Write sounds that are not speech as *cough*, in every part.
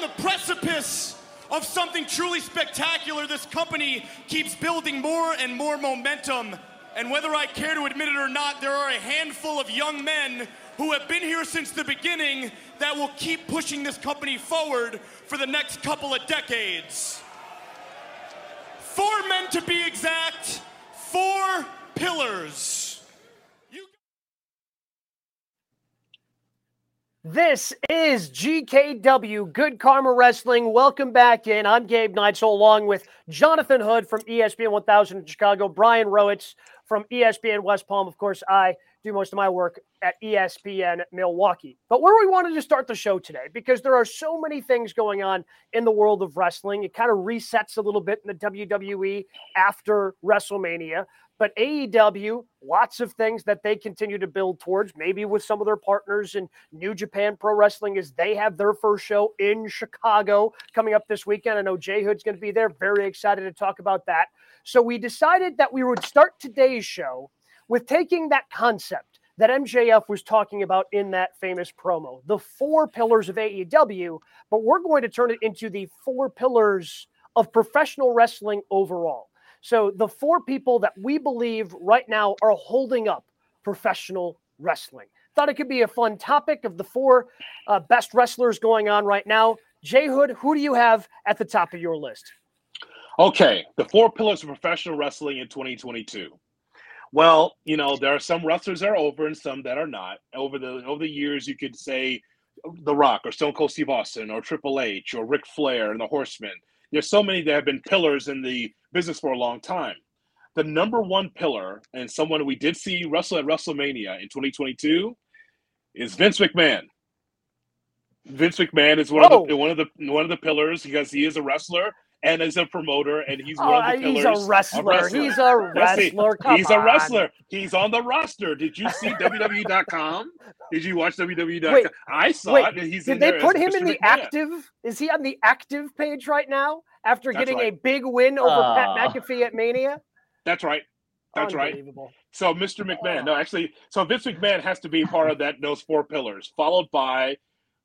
the precipice of something truly spectacular. This company keeps building more and more momentum. And whether I care to admit it or not, there are a handful of young men who have been here since the beginning that will keep pushing this company forward for the next couple of decades. Four men to be exact, four pillars. This is GKW Good Karma Wrestling. Welcome back in. I'm Gabe Neitzel along with Jonathan Hood from ESPN 1000 in Chicago, Brian Rowitz from ESPN West Palm. Of course, I do most of my work at ESPN Milwaukee. But where we wanted to start the show today, because there are so many things going on in the world of wrestling, it kind of resets a little bit in the WWE after WrestleMania. But AEW, lots of things that they continue to build towards, maybe with some of their partners in New Japan Pro Wrestling as they have their first show in Chicago coming up this weekend. I know Jay Hood's going to be there. Very excited to talk about that. So we decided that we would start today's show with taking that concept that MJF was talking about in that famous promo, the four pillars of AEW, but we're going to turn it into the four pillars of professional wrestling overall. So the four people that we believe right now are holding up professional wrestling. Thought it could be a fun topic of the four uh, best wrestlers going on right now. Jay Hood, who do you have at the top of your list? Okay, the four pillars of professional wrestling in 2022. Well, you know, there are some wrestlers that are over and some that are not. Over the over the years, you could say The Rock or Stone Cold Steve Austin or Triple H or Ric Flair and the Horsemen. There's so many that have been pillars in the business for a long time. The number one pillar, and someone we did see wrestle at WrestleMania in 2022, is Vince McMahon. Vince McMahon is one oh. of the oh. one of the one of the pillars because he is a wrestler and as a promoter, and he's oh, one of the pillars. He's a wrestler. wrestler. He's a wrestler. Come he's on. a wrestler. He's on the roster. Did you see WWE.com? *laughs* Did you watch WWE.com? Wait, I saw wait, it. He's did they put him in the McMahon. active? Is he on the active page right now after That's getting right. a big win over Uh. Pat McAfee at Mania? That's right. That's right. So Mr. McMahon, no, actually, so Vince McMahon has to be part of that those four pillars, followed by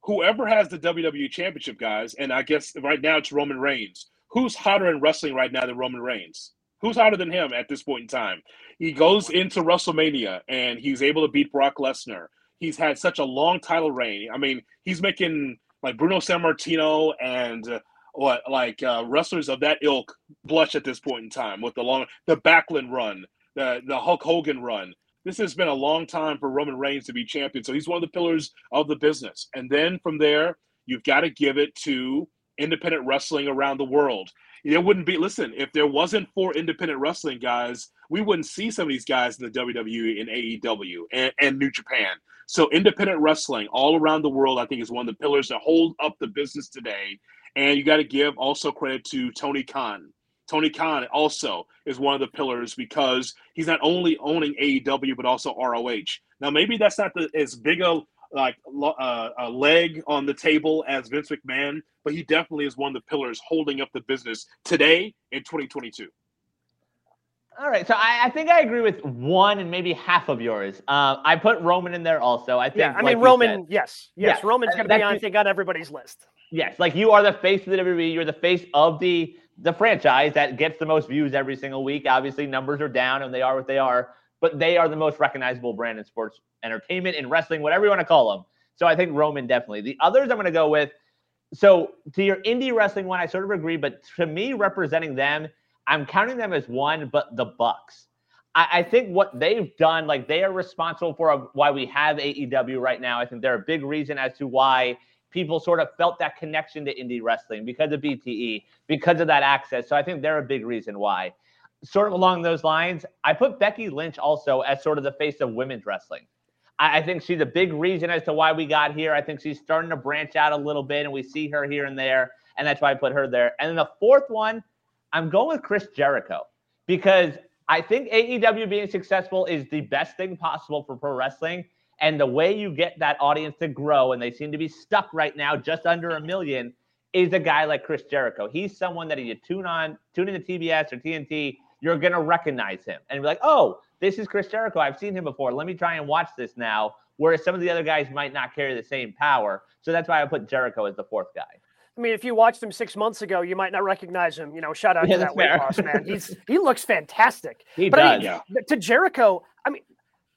whoever has the WWE Championship, guys. And I guess right now it's Roman Reigns. Who's hotter in wrestling right now than Roman Reigns? Who's hotter than him at this point in time? He goes into WrestleMania and he's able to beat Brock Lesnar. He's had such a long title reign. I mean, he's making like Bruno Sammartino and uh, what like uh, wrestlers of that ilk blush at this point in time with the long the Backlund run, the the Hulk Hogan run. This has been a long time for Roman Reigns to be champion. So he's one of the pillars of the business. And then from there, you've got to give it to independent wrestling around the world. There wouldn't be listen, if there wasn't for independent wrestling guys, we wouldn't see some of these guys in the WWE and AEW and, and New Japan. So independent wrestling all around the world, I think, is one of the pillars that hold up the business today. And you got to give also credit to Tony Khan. Tony Khan also is one of the pillars because he's not only owning AEW but also ROH. Now maybe that's not the, as big a like uh, a leg on the table as Vince McMahon, but he definitely is one of the pillars holding up the business today in 2022. All right, so I, I think I agree with one and maybe half of yours. Uh, I put Roman in there also. I think. Yeah, I mean you Roman. said- yes, yes, Yeah, Roman's going to be on. I think on everybody's list. Yes, like you are the face of the WWE. You're the face of the the franchise that gets the most views every single week. Obviously, numbers are down and they are what they are, but they are the most recognizable brand in sports entertainment and wrestling, whatever you want to call them. So I think Roman definitely. The others I'm going to go with. So to your indie wrestling one, I sort of agree, but to me, representing them, I'm counting them as one, but the Bucks. I, I think what they've done, like they are responsible for why we have AEW right now. I think they're a big reason as to why people sort of felt that connection to indie wrestling because of BTE, because of that access. So I think they're a big reason why. Sort of along those lines, I put Becky Lynch also as sort of the face of women's wrestling. I, I think she's a big reason as to why we got here. I think she's starting to branch out a little bit, and we see her here and there, and that's why I put her there. And then the fourth one, I'm going with Chris Jericho because I think AEW being successful is the best thing possible for pro wrestling. And the way you get that audience to grow, and they seem to be stuck right now just under a million, is a guy like Chris Jericho. He's someone that you tune on, tune into TBS or TNT, you're gonna recognize him and be like, oh, this is Chris Jericho. I've seen him before. Let me try and watch this now. Whereas some of the other guys might not carry the same power. So that's why I put Jericho as the fourth guy. I mean, if you watched him six months ago, you might not recognize him. You know, shout out Yeah, to that that's weight loss man. He's he looks fantastic. He but I does. mean, Yeah. to Jericho, I mean,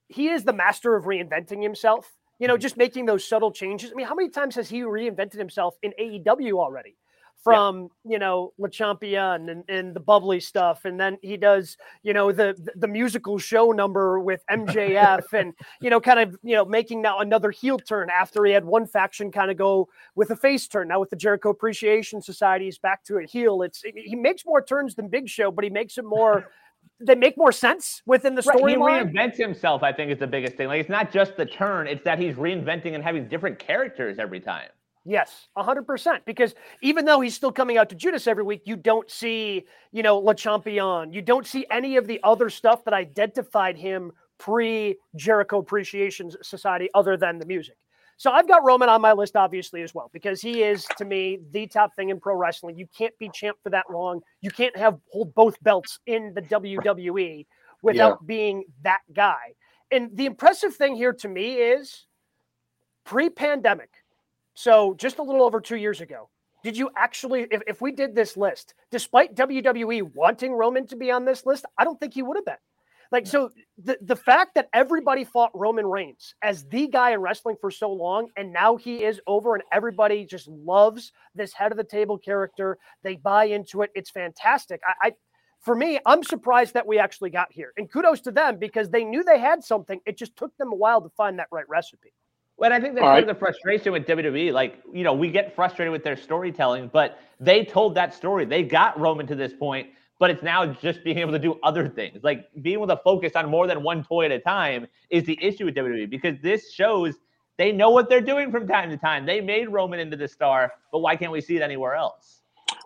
he is the master of reinventing himself. You know, hmm. just making those subtle changes. I mean, how many times has he reinvented himself in AEW already? From you know Le Champion and, and the bubbly stuff, and then he does you know the the musical show number with *laughs* MJF, and you know kind of you know making now another heel turn after he had one faction kind of go with a face turn. Now with the Jericho Appreciation Society, he's back to a heel. It's he makes more turns than Big Show, but he makes it more. *laughs* they make more sense within the Right, he storyline. reinvents himself, I think, is the biggest thing. Like, it's not just the turn, it's that he's reinventing and having different characters every time. Yes, hundred percent. Because even though he's still coming out to Judas every week, you don't see, you know, Le Champion. You don't see any of the other stuff that identified him pre Jericho Appreciation Society, other than the music. So I've got Roman on my list, obviously, as well, because he is to me the top thing in pro wrestling. You can't be champ for that long. You can't have hold both belts in the WWE without being that guy. And the impressive thing here to me is pre-pandemic. So just a little over two years ago, did you actually, if, if we did this list, despite WWE wanting Roman to be on this list, I don't think he would have been. Like, so the, the fact that everybody fought Roman Reigns as the guy in wrestling for so long, and now he is over and everybody just loves this head of the table character. They buy into it. It's fantastic. I, I for me, I'm surprised that we actually got here. And kudos to them because they knew they had something. It just took them a while to find that right recipe. Well, I think that's All part right. of the frustration with WWE. Like, you know, we get frustrated with their storytelling, but they told that story. They got Roman to this point, but it's now just being able to do other things. Like being able to focus on more than one toy at a time is the issue with WWE because this shows they know what they're doing from time to time. They made Roman into the star, but why can't we see it anywhere else?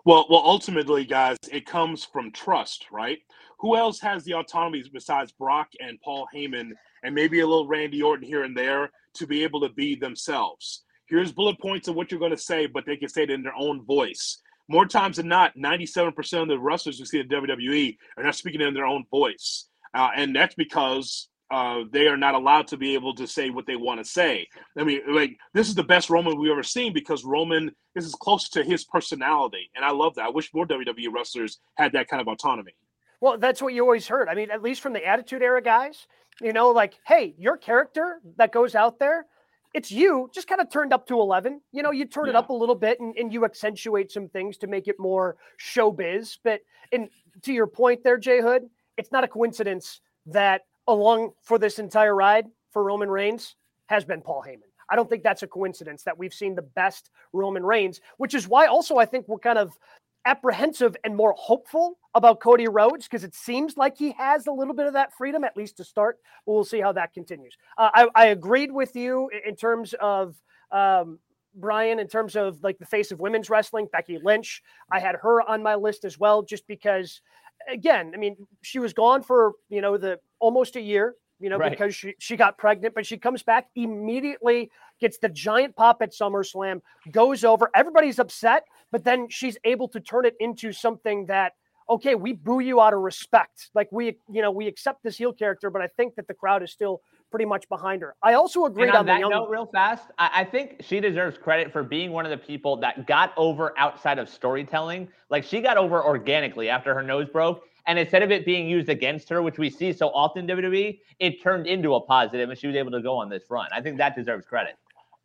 Well, well, ultimately, guys, it comes from trust, right? Who else has the autonomy besides Brock and Paul Heyman, and maybe a little Randy Orton here and there to be able to be themselves? Here's bullet points of what you're going to say, but they can say it in their own voice. More times than not, 97% of the wrestlers we see in WWE are not speaking in their own voice, uh, and that's because uh, they are not allowed to be able to say what they want to say. I mean, like this is the best Roman we've ever seen because Roman this is close to his personality, and I love that. I wish more WWE wrestlers had that kind of autonomy. Well, that's what you always heard. I mean, at least from the Attitude Era guys, you know, like, hey, your character that goes out there, it's you just kind of turned up to 11. You know, you turn it up a little bit and, and you accentuate some things to make it more showbiz. But and to your point there, Jay Hood, it's not a coincidence that along for this entire ride for Roman Reigns has been Paul Heyman. I don't think that's a coincidence that we've seen the best Roman Reigns, which is why also I think we're kind of apprehensive and more hopeful about Cody Rhodes because it seems like he has a little bit of that freedom, at least to start. We'll see how that continues. Uh, I, I agreed with you in terms of um, Brian, in terms of like the face of women's wrestling, Becky Lynch. I had her on my list as well, just because, again, I mean, she was gone for you know the almost a year. You know, Right. because she, she got pregnant, but she comes back immediately, gets the giant pop at SummerSlam, goes over. Everybody's upset, but then she's able to turn it into something that okay, we boo you out of respect. Like we, you know, we accept this heel character, but I think that the crowd is still pretty much behind her. I also agreed And on on, the that young. note, real fast, I, I think she deserves credit for being one of the people that got over outside of storytelling. Like she got over organically after her nose broke. And instead of it being used against her, which we see so often in WWE, it turned into a positive and she was able to go on this run. I think that deserves credit.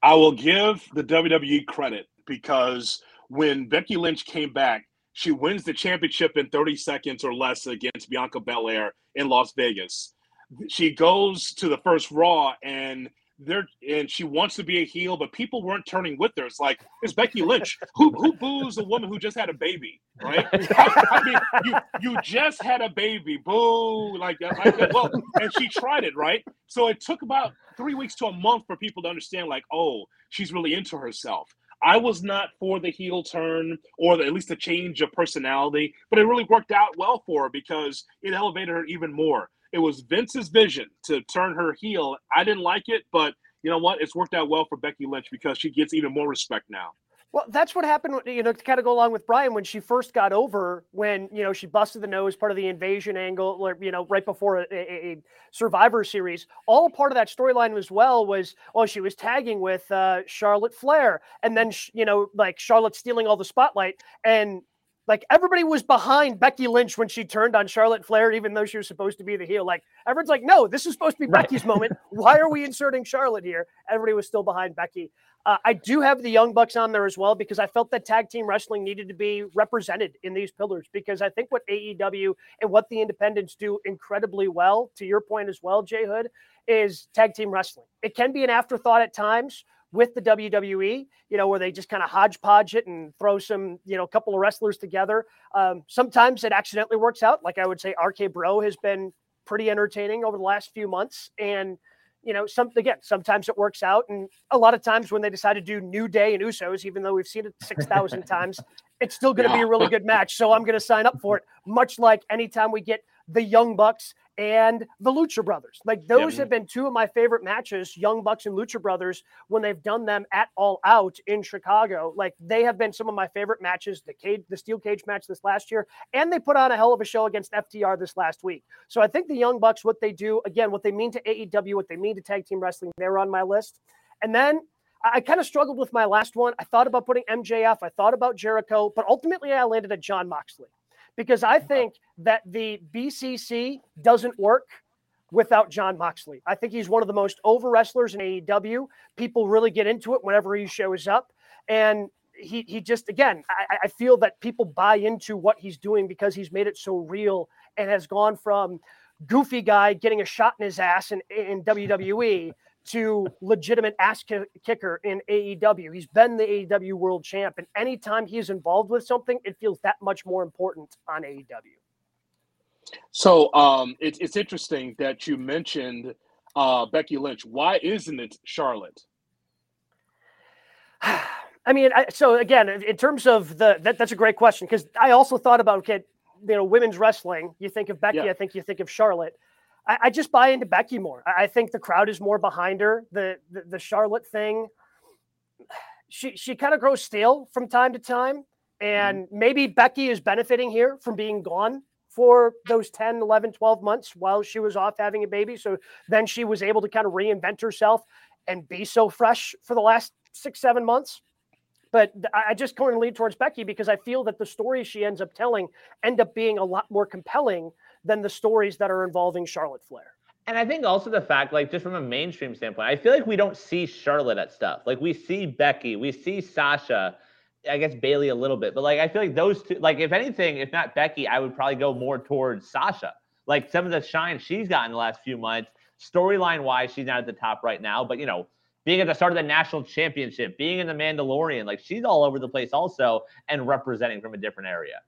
I will give the WWE credit because when Becky Lynch came back, she wins the championship in 30 seconds or less against Bianca Belair in Las Vegas. She goes to the first Raw and they're and she wants to be a heel, but people weren't turning with her. It's like it's Becky Lynch. who who boos a woman who just had a baby, right? *laughs* I mean, you you just had a baby, boo, like that. Like. Uh, well, and she tried it, right? So it took about three weeks to a month for people to understand, like, oh, she's really into herself. I was not for the heel turn or the, at least the change of personality, but it really worked out well for her because it elevated her even more. It was Vince's vision to turn her heel. I didn't like it, but you know what? It's worked out well for Becky Lynch because she gets even more respect now. Well, that's what happened, you know, to kind of go along with Brian when she first got over, when, you know, she busted the nose, part of the invasion angle, you know, right before a, a Survivor series. All part of that storyline as well was, oh, she was tagging with uh, Charlotte Flair. And then, you know, like Charlotte stealing all the spotlight. And like everybody was behind Becky Lynch when she turned on Charlotte Flair, even though she was supposed to be the heel. Like everyone's like, no, this is supposed to be right. Becky's moment. Why are we inserting Charlotte here? Everybody was still behind Becky. Uh, I do have the Young Bucks on there as well because I felt that tag team wrestling needed to be represented in these pillars because I think what AEW and what the independents do incredibly well, to your point as well, Jay Hood, is tag team wrestling. It can be an afterthought at times with the WWE, you know, where they just kind of hodgepodge it and throw some, you know, a couple of wrestlers together. Um, sometimes it accidentally works out. Like I would say, RK Bro has been pretty entertaining over the last few months. And you know, some again, sometimes it works out, and a lot of times when they decide to do New Day and Usos, even though we've seen it six thousand *laughs* times, it's still going to yeah. be a really good match. So I'm going to sign up for it. Much like anytime we get the Young Bucks and the Lucha Brothers. Like those have been two of my favorite matches, Young Bucks and Lucha Brothers, when they've done them at All Out in Chicago. Like they have been some of my favorite matches. The cage, the steel cage match this last year, and they put on a hell of a show against FTR this last week. So I think the Young Bucks, what they do, again, what they mean to AEW, what they mean to tag team wrestling, they're on my list. And then I kind of struggled with my last one. I thought about putting MJF, I thought about Jericho, but ultimately I landed at Jon Moxley because I think that the BCC doesn't work without Jon Moxley. I think he's one of the most over wrestlers in AEW. People really get into it whenever he shows up. And he, he just, again, I, I feel that people buy into what he's doing because he's made it so real and has gone from goofy guy getting a shot in his ass in, in WWE to legitimate ass kicker in AEW. He's been the AEW world champ, and anytime he's involved with something, it feels that much more important on AEW. So um, it, it's interesting that you mentioned uh, Becky Lynch. Why isn't it Charlotte? *sighs* I mean, I, so again, in terms of the that, that's a great question because I also thought about okay, you know, women's wrestling. You think of Becky, yeah. I think you think of Charlotte. I, I, just buy into Becky more. I, I, think the crowd is more behind her. The the, the Charlotte thing, she she kind of grows stale from time to time, and mm-hmm. maybe Becky is benefiting here from being gone for those 10 11 12 months while she was off having a baby so then she was able to kind of reinvent herself and be so fresh for the last six seven months but I just kind of lean towards Becky because I feel that the stories she ends up telling end up being a lot more compelling than the stories that are involving Charlotte Flair. And I think also the fact, like, just from a mainstream standpoint, I feel like we don't see Charlotte at stuff. Like, we see Becky, we see Sasha, I guess Bayley a little bit, but like, I feel like those two, like, if anything, if not Becky, I would probably go more towards Sasha. Like, some of the shine she's gotten the last few months, storyline wise, she's not at the top right now, but you know, being at the start of the national championship, being in the Mandalorian, like, she's all over the place also and representing from a different area.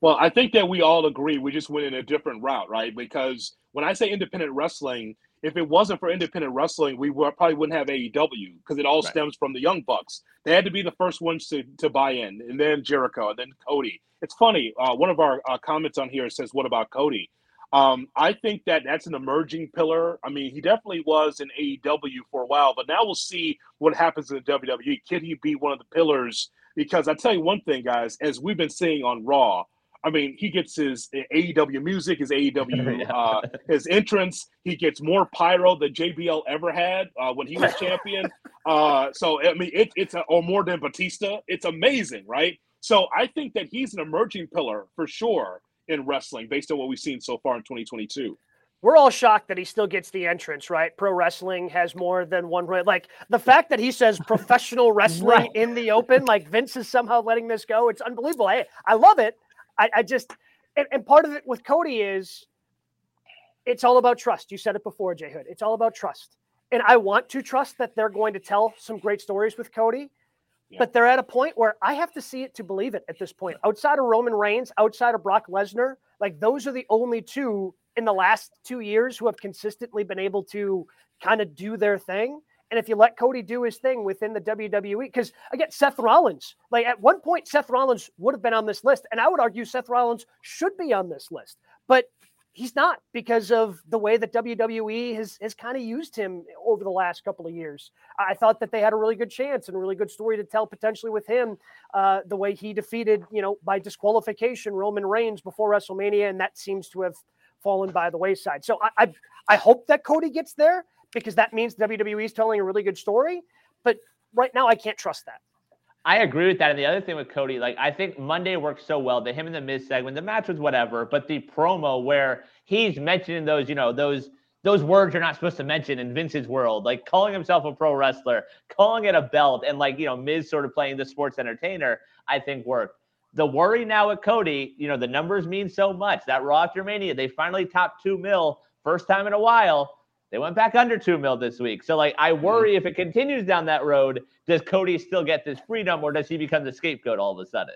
Well, I think that we all agree we just went in a different route, right? Because when I say independent wrestling, if it wasn't for independent wrestling, we probably wouldn't have AEW because it all right. stems from the Young Bucks. They had to be the first ones to, to buy in, and then Jericho, and then Cody. It's funny. Uh, one of our uh, comments on here says, "What about Cody?" Um, I think that that's an emerging pillar. I mean, he definitely was in AEW for a while, but now we'll see what happens in the WWE. Can he be one of the pillars? Because I tell you one thing, guys, as we've been seeing on Raw, I mean, he gets his AEW music, his AEW, *laughs* yeah. uh, his entrance. He gets more pyro than JBL ever had uh, when he was *laughs* champion. Uh, so I mean, it, it's a, or more than Batista. It's amazing, right? So I think that he's an emerging pillar for sure in wrestling, based on what we've seen so far in 2022 we're all shocked that he still gets the entrance, right? Pro wrestling has more than one right. Like the fact that he says professional wrestling *laughs* right. in the open, like Vince is somehow letting this go. It's unbelievable. Hey, I love it. I, I just and, and, part of it with Cody is it's all about trust. You said it before, Jay Hood. It's all about trust. And I want to trust that they're going to tell some great stories with Cody. Yeah. But they're at a point where I have to see it to believe it at this point. Outside of Roman Reigns, outside of Brock Lesnar, like those are the only two in the last two years who have consistently been able to kind of do their thing. And if you let Cody do his thing within the WWE, because again, Seth Rollins, like at one point, Seth Rollins would have been on this list. And I would argue Seth Rollins should be on this list. But he's not because of the way that WWE has has kind of used him over the last couple of years. I thought that they had a really good chance and a really good story to tell potentially with him, uh, the way he defeated, you know, by disqualification Roman Reigns before WrestleMania, and that seems to have fallen by the wayside. So I I, I hope that Cody gets there because that means WWE is telling a really good story. But right now, I can't trust that. I agree with that. And the other thing with Cody, like I think Monday worked so well. The him and the Miz segment, the match was whatever, but the promo where he's mentioning those, you know, those those words you're not supposed to mention in Vince's world, like calling himself a pro wrestler, calling it a belt, and like you know Miz sort of playing the sports entertainer, I think worked. The worry now with Cody, you know, the numbers mean so much. That Raw after Mania, they finally topped two mil, first time in a while. They went back under two mil this week. So, like, I worry if it continues down that road, does Cody still get this freedom or does he become the scapegoat all of a sudden?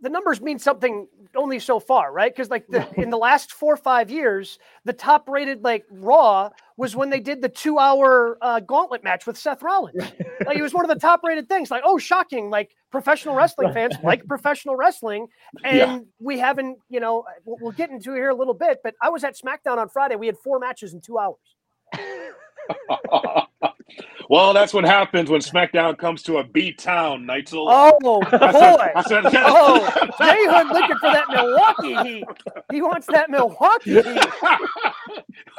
The numbers mean something only so far, right? Because like the, in the last four or five years, the top rated like Raw was when they did the two hour uh, gauntlet match with Seth Rollins. *laughs* like it was one of the top rated things. Like oh, shocking! Like professional wrestling fans like professional wrestling, *laughs* and yeah. we haven't. You know, we'll get into it here a little bit. But I was at SmackDown on Friday. We had four matches in two hours. *laughs* well, that's what happens when SmackDown comes to a B town, Neitzel. Oh *laughs* boy! I said, I said, oh, *laughs* Jay Hood looking for that Milwaukee heat. He wants that Milwaukee heat.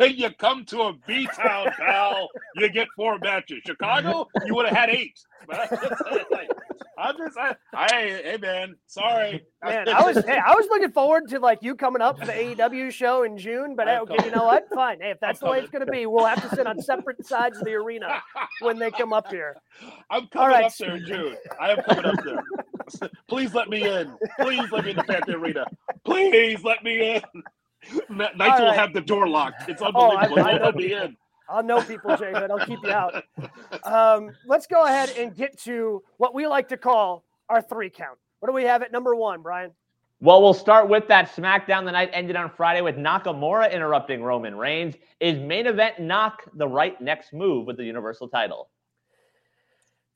You come to a B town, pal, you get four matches. Chicago, you would have had eight. I'm just, I, I, hey man, sorry. Man, I was, hey, I was looking forward to like you coming up for the AEW show in June, but hey, okay, you know what? Fine. Hey, if that's I'm the way it's going to be, we'll have to sit on separate sides of the arena when they come up here. I'm coming right. up there in June. I am coming up there. Please let me in. Please let me in the Panther Arena. Please let me in. Knights right. will have the door locked. It's unbelievable. Oh, I, I let me in. I'll know people, Jay Hood. I'll keep you out. *laughs* Um, let's go ahead and get to what we like to call our three count. What do we have at number one, Brian? Well, we'll start with that SmackDown. The night ended on Friday with Nakamura interrupting Roman Reigns. Is main event Nak the right next move with the Universal title?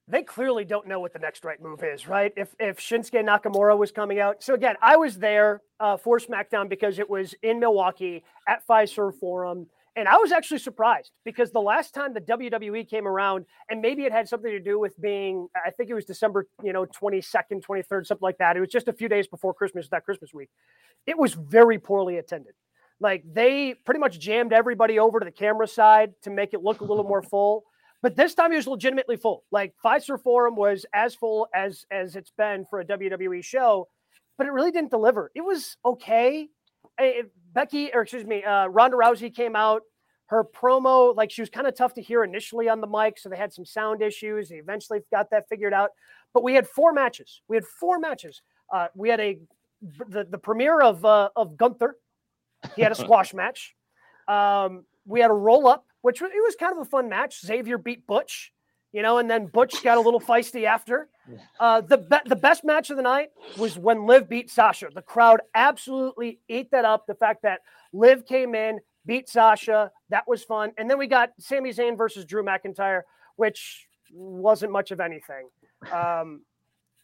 They clearly don't know what the next right move is, right? If if Shinsuke Nakamura was coming out, so again, I was there uh, for SmackDown because it was in Milwaukee at Fiserv Forum. And I was actually surprised because the last time the WWE came around, and maybe it had something to do with being, I think it was December, you know, 22nd, 23rd, something like that. It was just a few days before Christmas, that Christmas week. It was very poorly attended. Like they pretty much jammed everybody over to the camera side to make it look a little more full. But this time it was legitimately full. Like Fiserv Forum was as full as as it's been for a WWE show, but it really didn't deliver. It was okay. It, Becky, or excuse me, uh, Ronda Rousey came out. Her promo, like she was kind of tough to hear initially on the mic, so they had some sound issues. They eventually got that figured out. But we had four matches. We had four matches. Uh, we had a the, the premiere of uh, of Gunther. He had a *laughs* squash match. Um, we had a roll up, which it was kind of a fun match. Xavier beat Butch you know, and then Butch got a little *laughs* feisty after. Uh, the be- the best match of the night was when Liv beat Sasha. The crowd absolutely ate that up. The fact that Liv came in, beat Sasha, that was fun. And then we got Sami Zayn versus Drew McIntyre, which wasn't much of anything. Um,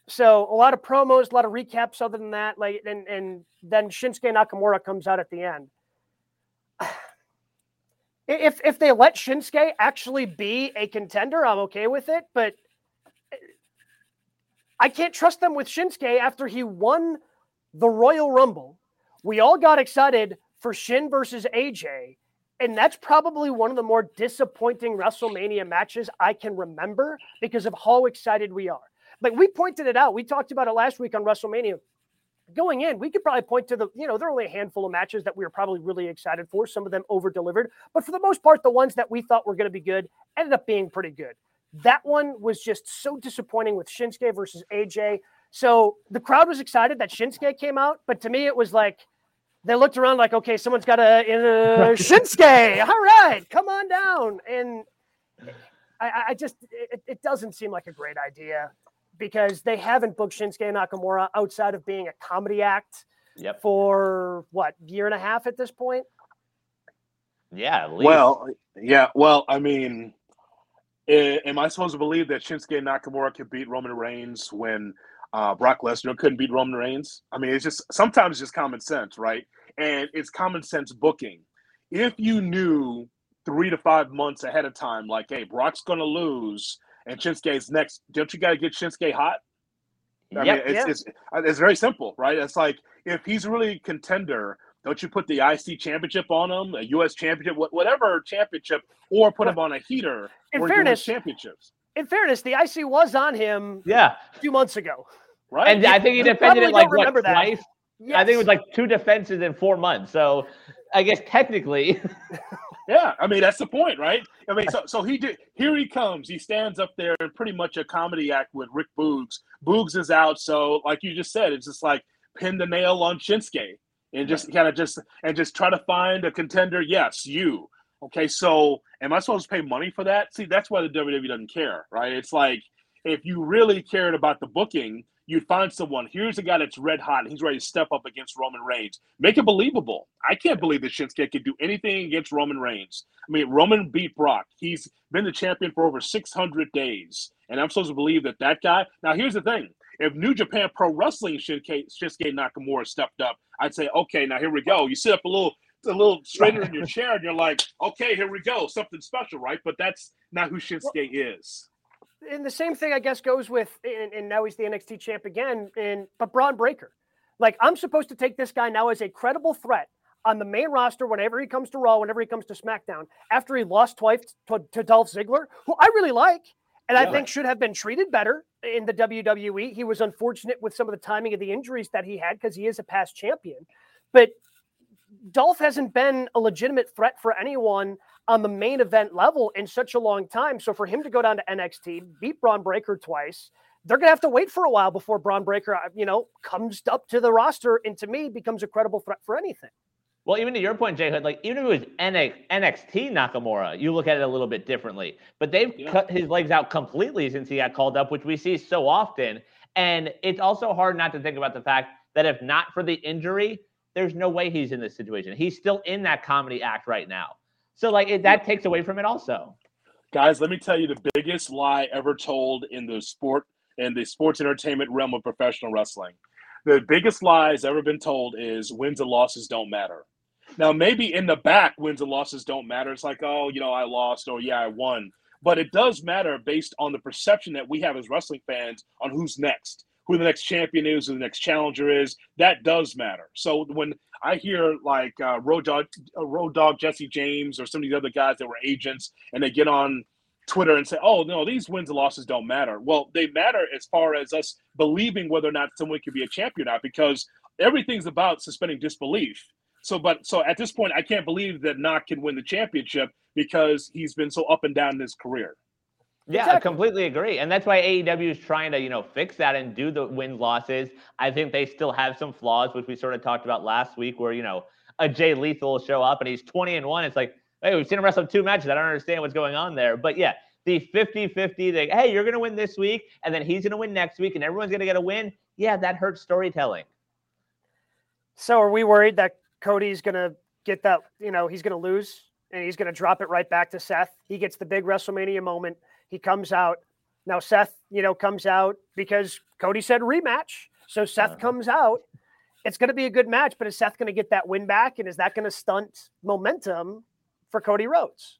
so a lot of promos, a lot of recaps. Other than that, like and and then Shinsuke Nakamura comes out at the end if if they let Shinsuke actually be a contender, I'm okay with it. But I can't trust them with Shinsuke after he won the Royal Rumble. We all got excited for Shin versus AJ, and that's probably one of the more disappointing WrestleMania matches I can remember because of how excited we are. Like we pointed it out, we talked about it last week on WrestleMania going in, we could probably point to the, you know, there are only a handful of matches that we were probably really excited for. Some of them over delivered, but for the most part, the ones that we thought were going to be good ended up being pretty good. That one was just so disappointing with Shinsuke versus AJ. So the crowd was excited that Shinsuke came out, but to me, it was like they looked around like, okay, someone's got a, a Shinsuke. All right, come on down. And I, I just, it, it doesn't seem like a great idea because they haven't booked Shinsuke Nakamura outside of being a comedy act yep. for what year and a half at this point. Yeah. Well, yeah. Well, I mean, am I supposed to believe that Shinsuke Nakamura could beat Roman Reigns when uh, Brock Lesnar couldn't beat Roman Reigns. I mean, it's just sometimes just common sense, right? And it's common sense booking. If you knew three to five months ahead of time, like, hey, Brock's going to lose and Shinsuke's next, don't you got to get Shinsuke hot? I Yep, mean, it's, yeah. it's, uh, it's very simple, right? It's like if he's really a contender, don't you put the IC championship on him, a US championship, whatever championship, or put him on a heater In where fairness- championships, In fairness, the IC was on him Yeah, a few months ago. right? and I think he defended it like don't what remember that. twice. I think it was like two defenses in four months. So I guess technically, *laughs* Yeah, I mean that's the point, right? I mean, so so he did. Here he comes. He stands up there in pretty much a comedy act with Rick Boogs. Boogs is out, so like you just said, it's just like pin the nail on Shinsuke and just kind of just and just try to find a contender. Yes, you. Okay, so am I supposed to pay money for that? See, that's why the WWE doesn't care, right? It's like if you really cared about the booking, you'd find someone. Here's a guy that's red hot. And he's ready to step up against Roman Reigns. Make it believable. I can't believe that Shinsuke could do anything against Roman Reigns. I mean, Roman beat Brock. He's been the champion for over 600 days, and I'm supposed to believe that that guy. Now, here's the thing: if New Japan Pro Wrestling Shinsuke, Shinsuke Nakamura stepped up, I'd say, okay, now here we go. You sit up a little. A little straighter in your *laughs* chair, and you're like, "Okay, here we go, something special, right?" But that's not who Shinsuke is. And the same thing I guess goes with and, and now he's the NXT champ again and but Bron Breakker. Like I'm supposed to take this guy now as a credible threat on the main roster whenever he comes to Raw, whenever he comes to SmackDown, after he lost twice to, to Dolph Ziggler, who I really like and I think should have been treated better in the WWE. He was unfortunate with some of the timing of the injuries that he had because he is a past champion. But Dolph hasn't been a legitimate threat for anyone on the main event level in such a long time. So for him to go down to NXT, beat Bron Breakker twice, they're gonna have to wait for a while before Bron Breakker, uh, you know, comes up to the roster and to me becomes a credible threat for anything. well, even to your point, Jay Hood, like even if it was NXT Nakamura, you look at it a little bit differently. But they've Yeah. cut his legs out completely since he got called up, which we see so often. And it's also hard not to think about the fact that if not for the injury, there's no way he's in this situation. He's still in that comedy act right now. So like it, that takes away from it also. Guys, let me tell you the biggest lie ever told in the sport in the sports entertainment realm of professional wrestling. The biggest lies ever been told is wins and losses don't matter. Now, maybe in the back, wins and losses don't matter. It's like, oh, you know, I lost or yeah, I won. But it does matter based on the perception that we have as wrestling fans on who's next, who the next champion is, who the next challenger is. That does matter. So when I hear like uh, Road Dog, uh, Road Dog Jesse James or some of these other guys that were agents, and they get on Twitter and say, "Oh no, these wins and losses don't matter." Well, they matter as far as us believing whether or not someone can be a champion or not, because everything's about suspending disbelief. So, but so at this point, I can't believe that Nak can win the championship because he's been so up and down in his career. Yeah, I completely agree. And that's why AEW is trying to, you know, fix that and do the wins losses. I think they still have some flaws, which we sort of talked about last week, where, you know, a Jay Lethal will show up and he's 20 and 1. It's like, hey, we've seen him wrestle two matches. I don't understand what's going on there. But yeah, the 50 50, they, hey, you're going to win this week, and then he's going to win next week, and everyone's going to get a win. Yeah, that hurts storytelling. So are we worried that Cody's gonna get that, you know, he's gonna lose and he's gonna drop it right back to Seth? He gets the big WrestleMania moment. He comes out. Now Seth, you know, comes out because Cody said rematch. So Seth Uh-huh. comes out. It's gonna be a good match, but is Seth gonna get that win back? And is that gonna stunt momentum for Cody Rhodes?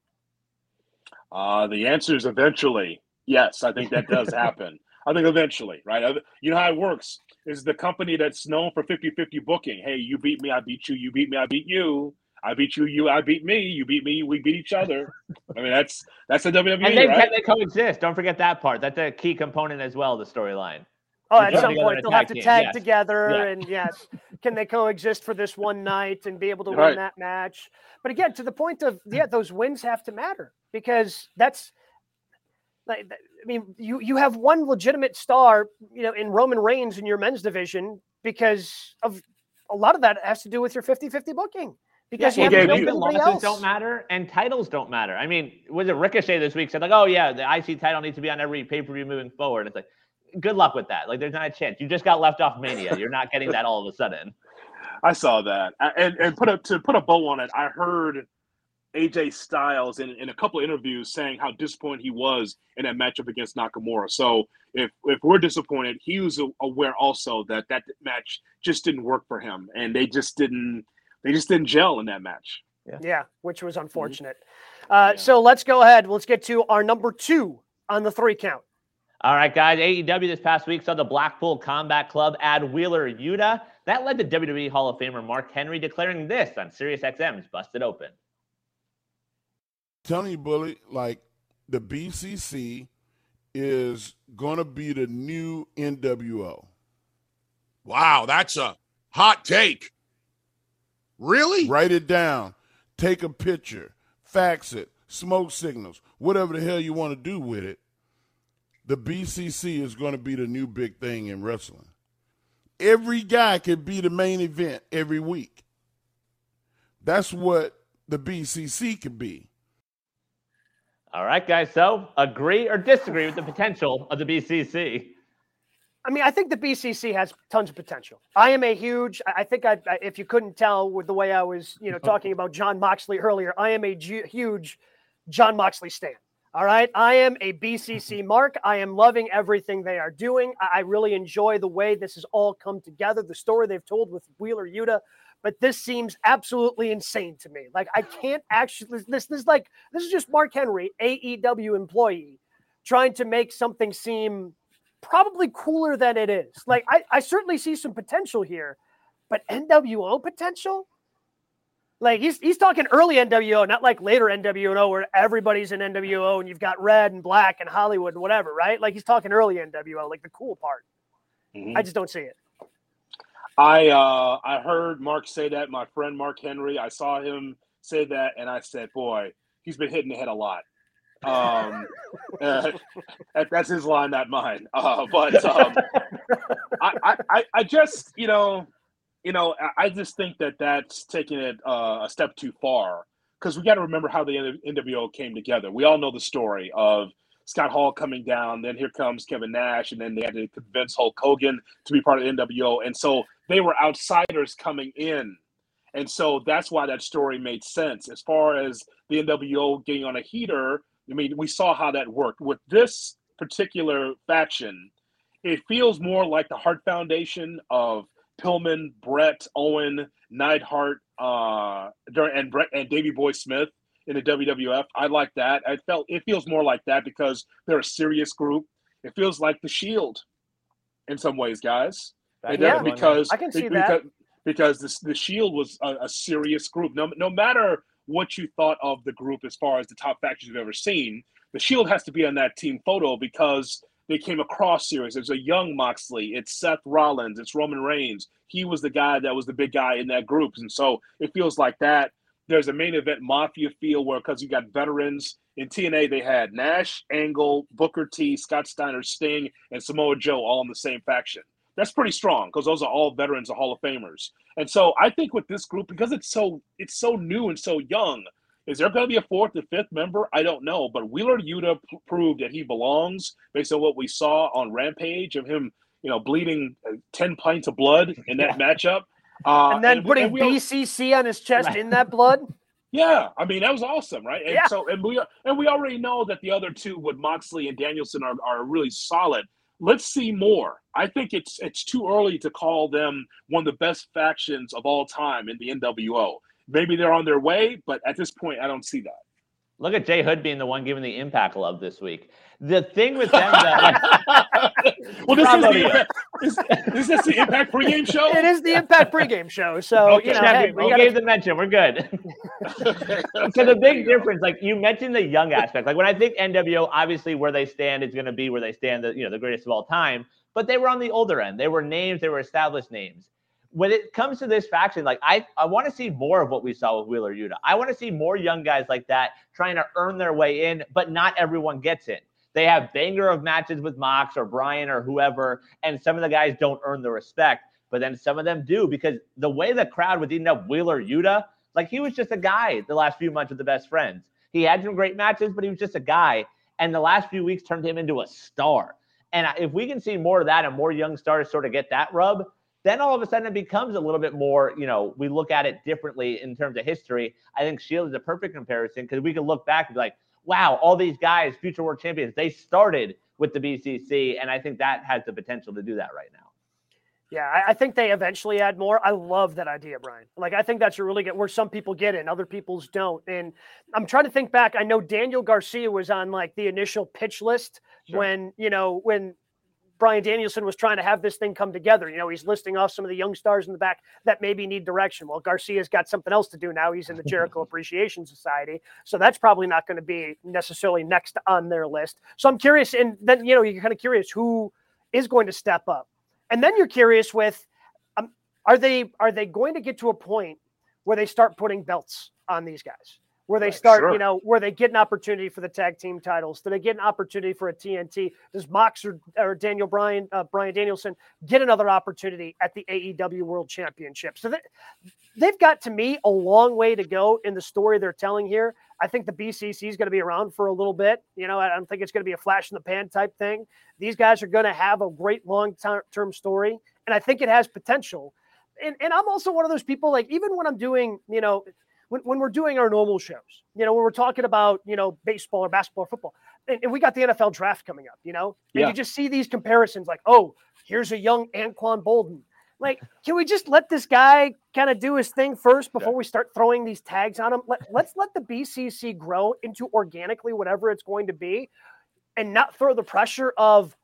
Uh, the answer is eventually yes. I think that does *laughs* happen. I think eventually, right? You know how it works is the company that's known for 50-50 booking. Hey, you beat me, I beat you. You beat me, I beat you. I beat you, you I beat me. You beat me, we beat each other. I mean, that's that's the WWE, And then right? can they coexist? Don't forget that part. That's a key component as well, the storyline. Oh, at some point they'll have to team, tag yes. together, Yeah. and yes, can they coexist for this one night and be able to win Right. that match? But again, to the point of yeah, those wins have to matter because that's like I mean, you you have one legitimate star, you know, in Roman Reigns in your men's division because of a lot of that has to do with your 50-50 booking because Yeah, you well, have Gabe, to you- build wins and losses else. don't matter and titles don't matter. I mean, was it Ricochet this week said like, oh yeah, the IC title needs to be on every pay per view moving forward? It's like, good luck with that. Like, there's not a chance. You just got left off Mania. You're not getting that all of a sudden. *laughs* I saw that, and and put a to put a bow on it. I heard AJ Styles in, in a couple of interviews saying how disappointed he was in that matchup against Nakamura. So if if we're disappointed, he was aware also that that match just didn't work for him, and they just didn't they just didn't gel in that match. Yeah, yeah which was unfortunate. Mm-hmm. Uh, yeah. So let's go ahead. Let's get to our number two on the three count. All right, guys. AEW this past week saw the Blackpool Combat Club add Wheeler Yuta. That led to WWE Hall of Famer Mark Henry declaring this on SiriusXM's Busted Open. Telling you, Bully, like the BCC is going to be the new NWO. Wow, that's a hot take. Really? Write it down. Take a picture. Fax it. Smoke signals. Whatever the hell you want to do with it. The BCC is going to be the new big thing in wrestling. Every guy could be the main event every week. That's what the BCC could be. All right, guys. So agree or disagree with the potential of the BCC? I mean, I think the BCC has tons of potential. I am a huge. I think I, if you couldn't tell with the way I was, you know, talking about Jon Moxley earlier, I am a G- huge Jon Moxley stan. All right, I am a BCC mm-hmm. mark. I am loving everything they are doing. I really enjoy the way this has all come together. The story they've told with Wheeler Yuta but this seems absolutely insane to me. Like I can't actually this this is like this is just Mark Henry, AEW employee, trying to make something seem probably cooler than it is. *laughs* Like I, I certainly see some potential here, but NWO potential? Like he's he's talking early NWO, not like later NWO where everybody's in NWO and you've got red and black and Hollywood and whatever, right? Like he's talking early NWO, like the cool part. Mm-hmm. I just don't see it. I uh, I heard Mark say that. My friend Mark Henry. I saw him say that, and I said, "Boy, he's been hitting the head a lot." Um, *laughs* uh, that's his line, not mine. Uh, but um, *laughs* I, I, I just, you know, you know, I just think that that's taking it uh, a step too far because we got to remember how the NWO came together. We all know the story of Scott Hall coming down. Then here comes Kevin Nash, and then they had to convince Hulk Hogan to be part of the NWO. And so they were outsiders coming in. And so that's why that story made sense. As far as the NWO getting on a heater, I mean, we saw how that worked. With this particular faction, it feels more like the Hart Foundation of Pillman, Bret, Owen, Neidhart, uh, and Bret and Davey Boy Smith in the WWF. I like that. I felt it feels more like that because they're a serious group. It feels like the Shield in some ways, guys. yeah, because I can see because, that because this, the Shield was a, a, serious group. No, no matter what you thought of the group as far as the top factions you've ever seen, the Shield has to be on that team photo because they came across serious. It's a young Moxley. It's Seth Rollins. It's Roman Reigns. He was the guy that was the big guy in that group, and so it feels like that. There's a main event mafia feel where because you got veterans in TNA, they had Nash, Angle, Booker T, Scott Steiner, Sting, and Samoa Joe all in the same faction. That's pretty strong because those are all veterans of Hall of Famers. And so I think with this group, because it's so it's so new and so young, is there going to be a fourth or fifth member? I don't know. But Wheeler Yuta p- proved that he belongs based on what we saw on Rampage of him, you know, bleeding uh, 10 pints of blood in that yeah. matchup. Uh, and then and, putting and BCC on his chest in that blood. *laughs* Yeah, I mean that was awesome, right? And yeah. so and we and we already know that the other two with Moxley and Danielson are, are really solid. Let's see more. I think it's it's too early to call them one of the best factions of all time in the NWO. Maybe they're on their way, but at this point I don't see that. Look at Jay Hood being the one giving the impact love this week. The thing with them that like, *laughs* well, this is, the impact, is, is this the Impact pregame show? It is the Impact pregame show. So *laughs* okay. you know, hey, we, we gave the mention. We're good. okay, *laughs* so the big difference, like you mentioned, the young aspect. Like when I think NWO, obviously where they stand is going to be where they stand. The you know the greatest of all time. But they were on the older end. They were names. They were established names when it comes to this faction, like I, I want to see more of what we saw with Wheeler Yuta. I want to see more young guys like that trying to earn their way in, but not everyone gets in. They have banger of matches with Mox or Brian or whoever, and some of the guys don't earn the respect, but then some of them do because the way the crowd was eating up Wheeler Yuta, like he was just a guy the last few months with the best friends. He had some great matches, but he was just a guy. And the last few weeks turned him into a star. And if we can see more of that and more young stars sort of get that rub, then all of a sudden it becomes a little bit more, you know, we look at it differently in terms of history. I think Shield is a perfect comparison because we can look back and be like, wow, all these guys, future world champions, they started with the BCC. And I think that has the potential to do that right now. Yeah, I, I think they eventually add more. I love that idea, Brian. Like, I think that's a really good where some people get it and other people's don't. And I'm trying to think back. I know Daniel Garcia was on like the initial pitch list sure. when, you know, when Bryan Danielson was trying to have this thing come together. You know, he's listing off some of the young stars in the back that maybe need direction. Well, Garcia's got something else to do now. He's in the Jericho *laughs* Appreciation Society. So that's probably not going to be necessarily next on their list. So I'm curious. And then, you know, you're kind of curious who is going to step up. And then you're curious with um, are they are they going to get to a point where they start putting belts on these guys? Where they start, sure. you know, where they get an opportunity for the tag team titles? Do they get an opportunity for a TNT? Does Mox or, or Daniel Bryan, uh, Bryan Danielson get another opportunity at the AEW World Championship? So they, they've got to me a long way to go in the story they're telling here. I think the BCC is going to be around for a little bit. You know, I don't think it's going to be a flash in the pan type thing. These guys are going to have a great long term story, and I think it has potential. And, and I'm also one of those people, like, even when I'm doing, you know, when, when we're doing our normal shows, you know, when we're talking about, you know, baseball or basketball or football, and, and we got the NFL draft coming up, you know, and yeah. you just see these comparisons like, oh, here's a young Anquan Boldin. Like, can we just let this guy kind of do his thing first before yeah. we start throwing these tags on him? Let, let's let the BCC grow into organically whatever it's going to be and not throw the pressure of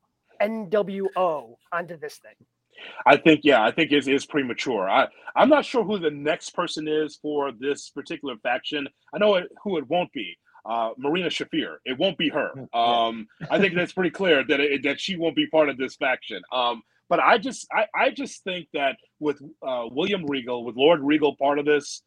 NWO onto this thing. I think, yeah, I think it is premature. I, I'm not sure who the next person is for this particular faction. I know it, who it won't be. Uh, Marina Shafir. It won't be her. Hmm, um, I think that's pretty clear that it, that she won't be part of this faction. Um, but I just, I, I just think that with uh, William Regal, with Lord Regal part of this,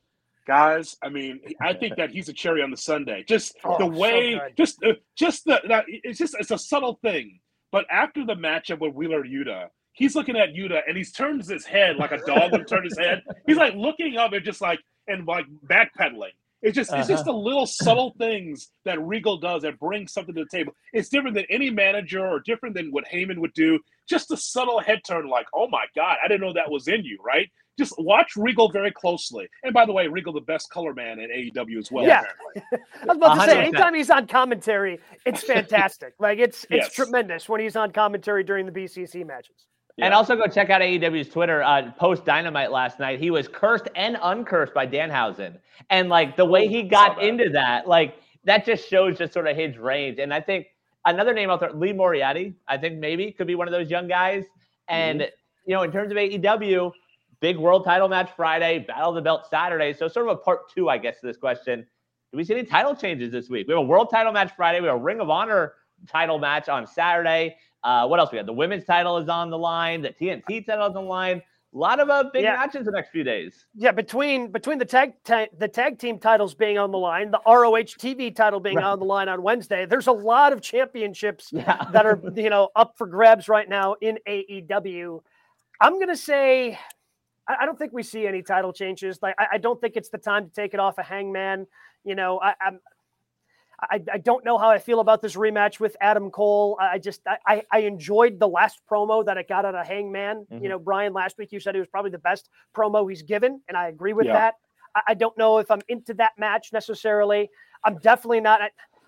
guys. I mean, I think that he's a cherry on the sundae. Just oh, the way, so just, uh, just the, that it's just, it's a subtle thing. But after the matchup with Wheeler Yuta, he's looking at Yuta and he's turns his head like a dog would turn his head. He's like looking up and just like and like backpedaling. It's just uh-huh. it's just uh-huh. the little subtle things that Regal does that bring something to the table. It's different than any manager or different than what Heyman would do. Just a subtle head turn, like, oh my God, I didn't know that was in you, right? Just watch Regal very closely. And by the way, Regal the best color man in AEW as well. Yeah, *laughs* I was about to 100%. say, anytime he's on commentary, it's *laughs* fantastic. like it's it's yes. tremendous when he's on commentary during the BCC matches. Yeah. And also go check out AEW's Twitter. Uh, post Dynamite last night, he was cursed and uncursed by Danhausen, and like the way he got that. into that, like that just shows just sort of his range. And I think another name out there, Lee Moriarty, I think maybe could be one of those young guys. And mm-hmm. you know, in terms of AEW, big world title match Friday, Battle of the Belt Saturday. So sort of a part two, I guess, to this question. Do we see any title changes this week? We have a world title match Friday. We have a Ring of Honor title match on Saturday. Uh, what else we got? The women's title is on the line. The TNT title is on the line. A lot of uh, big yeah. matches the next few days. Yeah, between between the tag ta- the tag team titles being on the line, the ROH TV title being right. on the line on Wednesday, there's a lot of championships *laughs* yeah. that are you know up for grabs right now in AEW. I'm gonna say I, I don't think we see any title changes. Like I, I, don't think it's the time to take it off a of Hangman. You know, I, I'm I, I don't know how I feel about this rematch with Adam Cole. I just I, I enjoyed the last promo that I got out of Hangman. Mm-hmm. You know, Brian, last week you said it was probably the best promo he's given, and I agree with yeah. that. I, I, don't know if I'm into that match necessarily. I'm definitely not.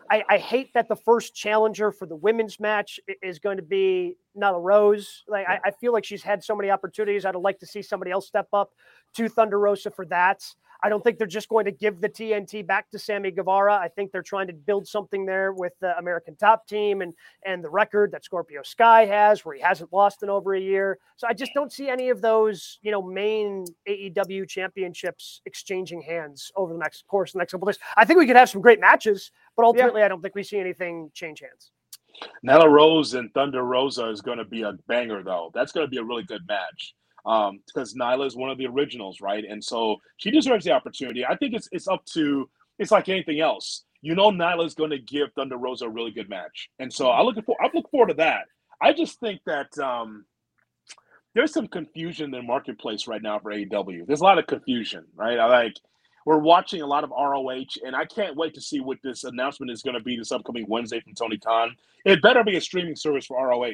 I, I hate that the first challenger for the women's match is going to be Nyla Rose. Like yeah. I, I feel like she's had so many opportunities. I'd like to see somebody else step up to Thunder Rosa for that. I don't think they're just going to give the TNT back to Sammy Guevara. I think they're trying to build something there with the American Top Team and and the record that Scorpio Sky has, where he hasn't lost in over a year. So I just don't see any of those, you know, main AEW championships exchanging hands over the next course, the next couple days. I think we could have some great matches, but ultimately, yeah. I don't think we see anything change hands. Nyla Rose and Thunder Rosa is going to be a banger, though. That's going to be a really good match um, because Nyla is one of the originals, right? And so she deserves the opportunity. I think it's it's up to it's like anything else. You know, Nyla is going to give Thunder Rosa a really good match, and so I look for I look forward to that. I just think that um, there's some confusion in the marketplace right now for AEW. There's a lot of confusion, right? I like we're watching a lot of ROH, and I can't wait to see what this announcement is going to be this upcoming Wednesday from Tony Khan. It better be a streaming service for ROH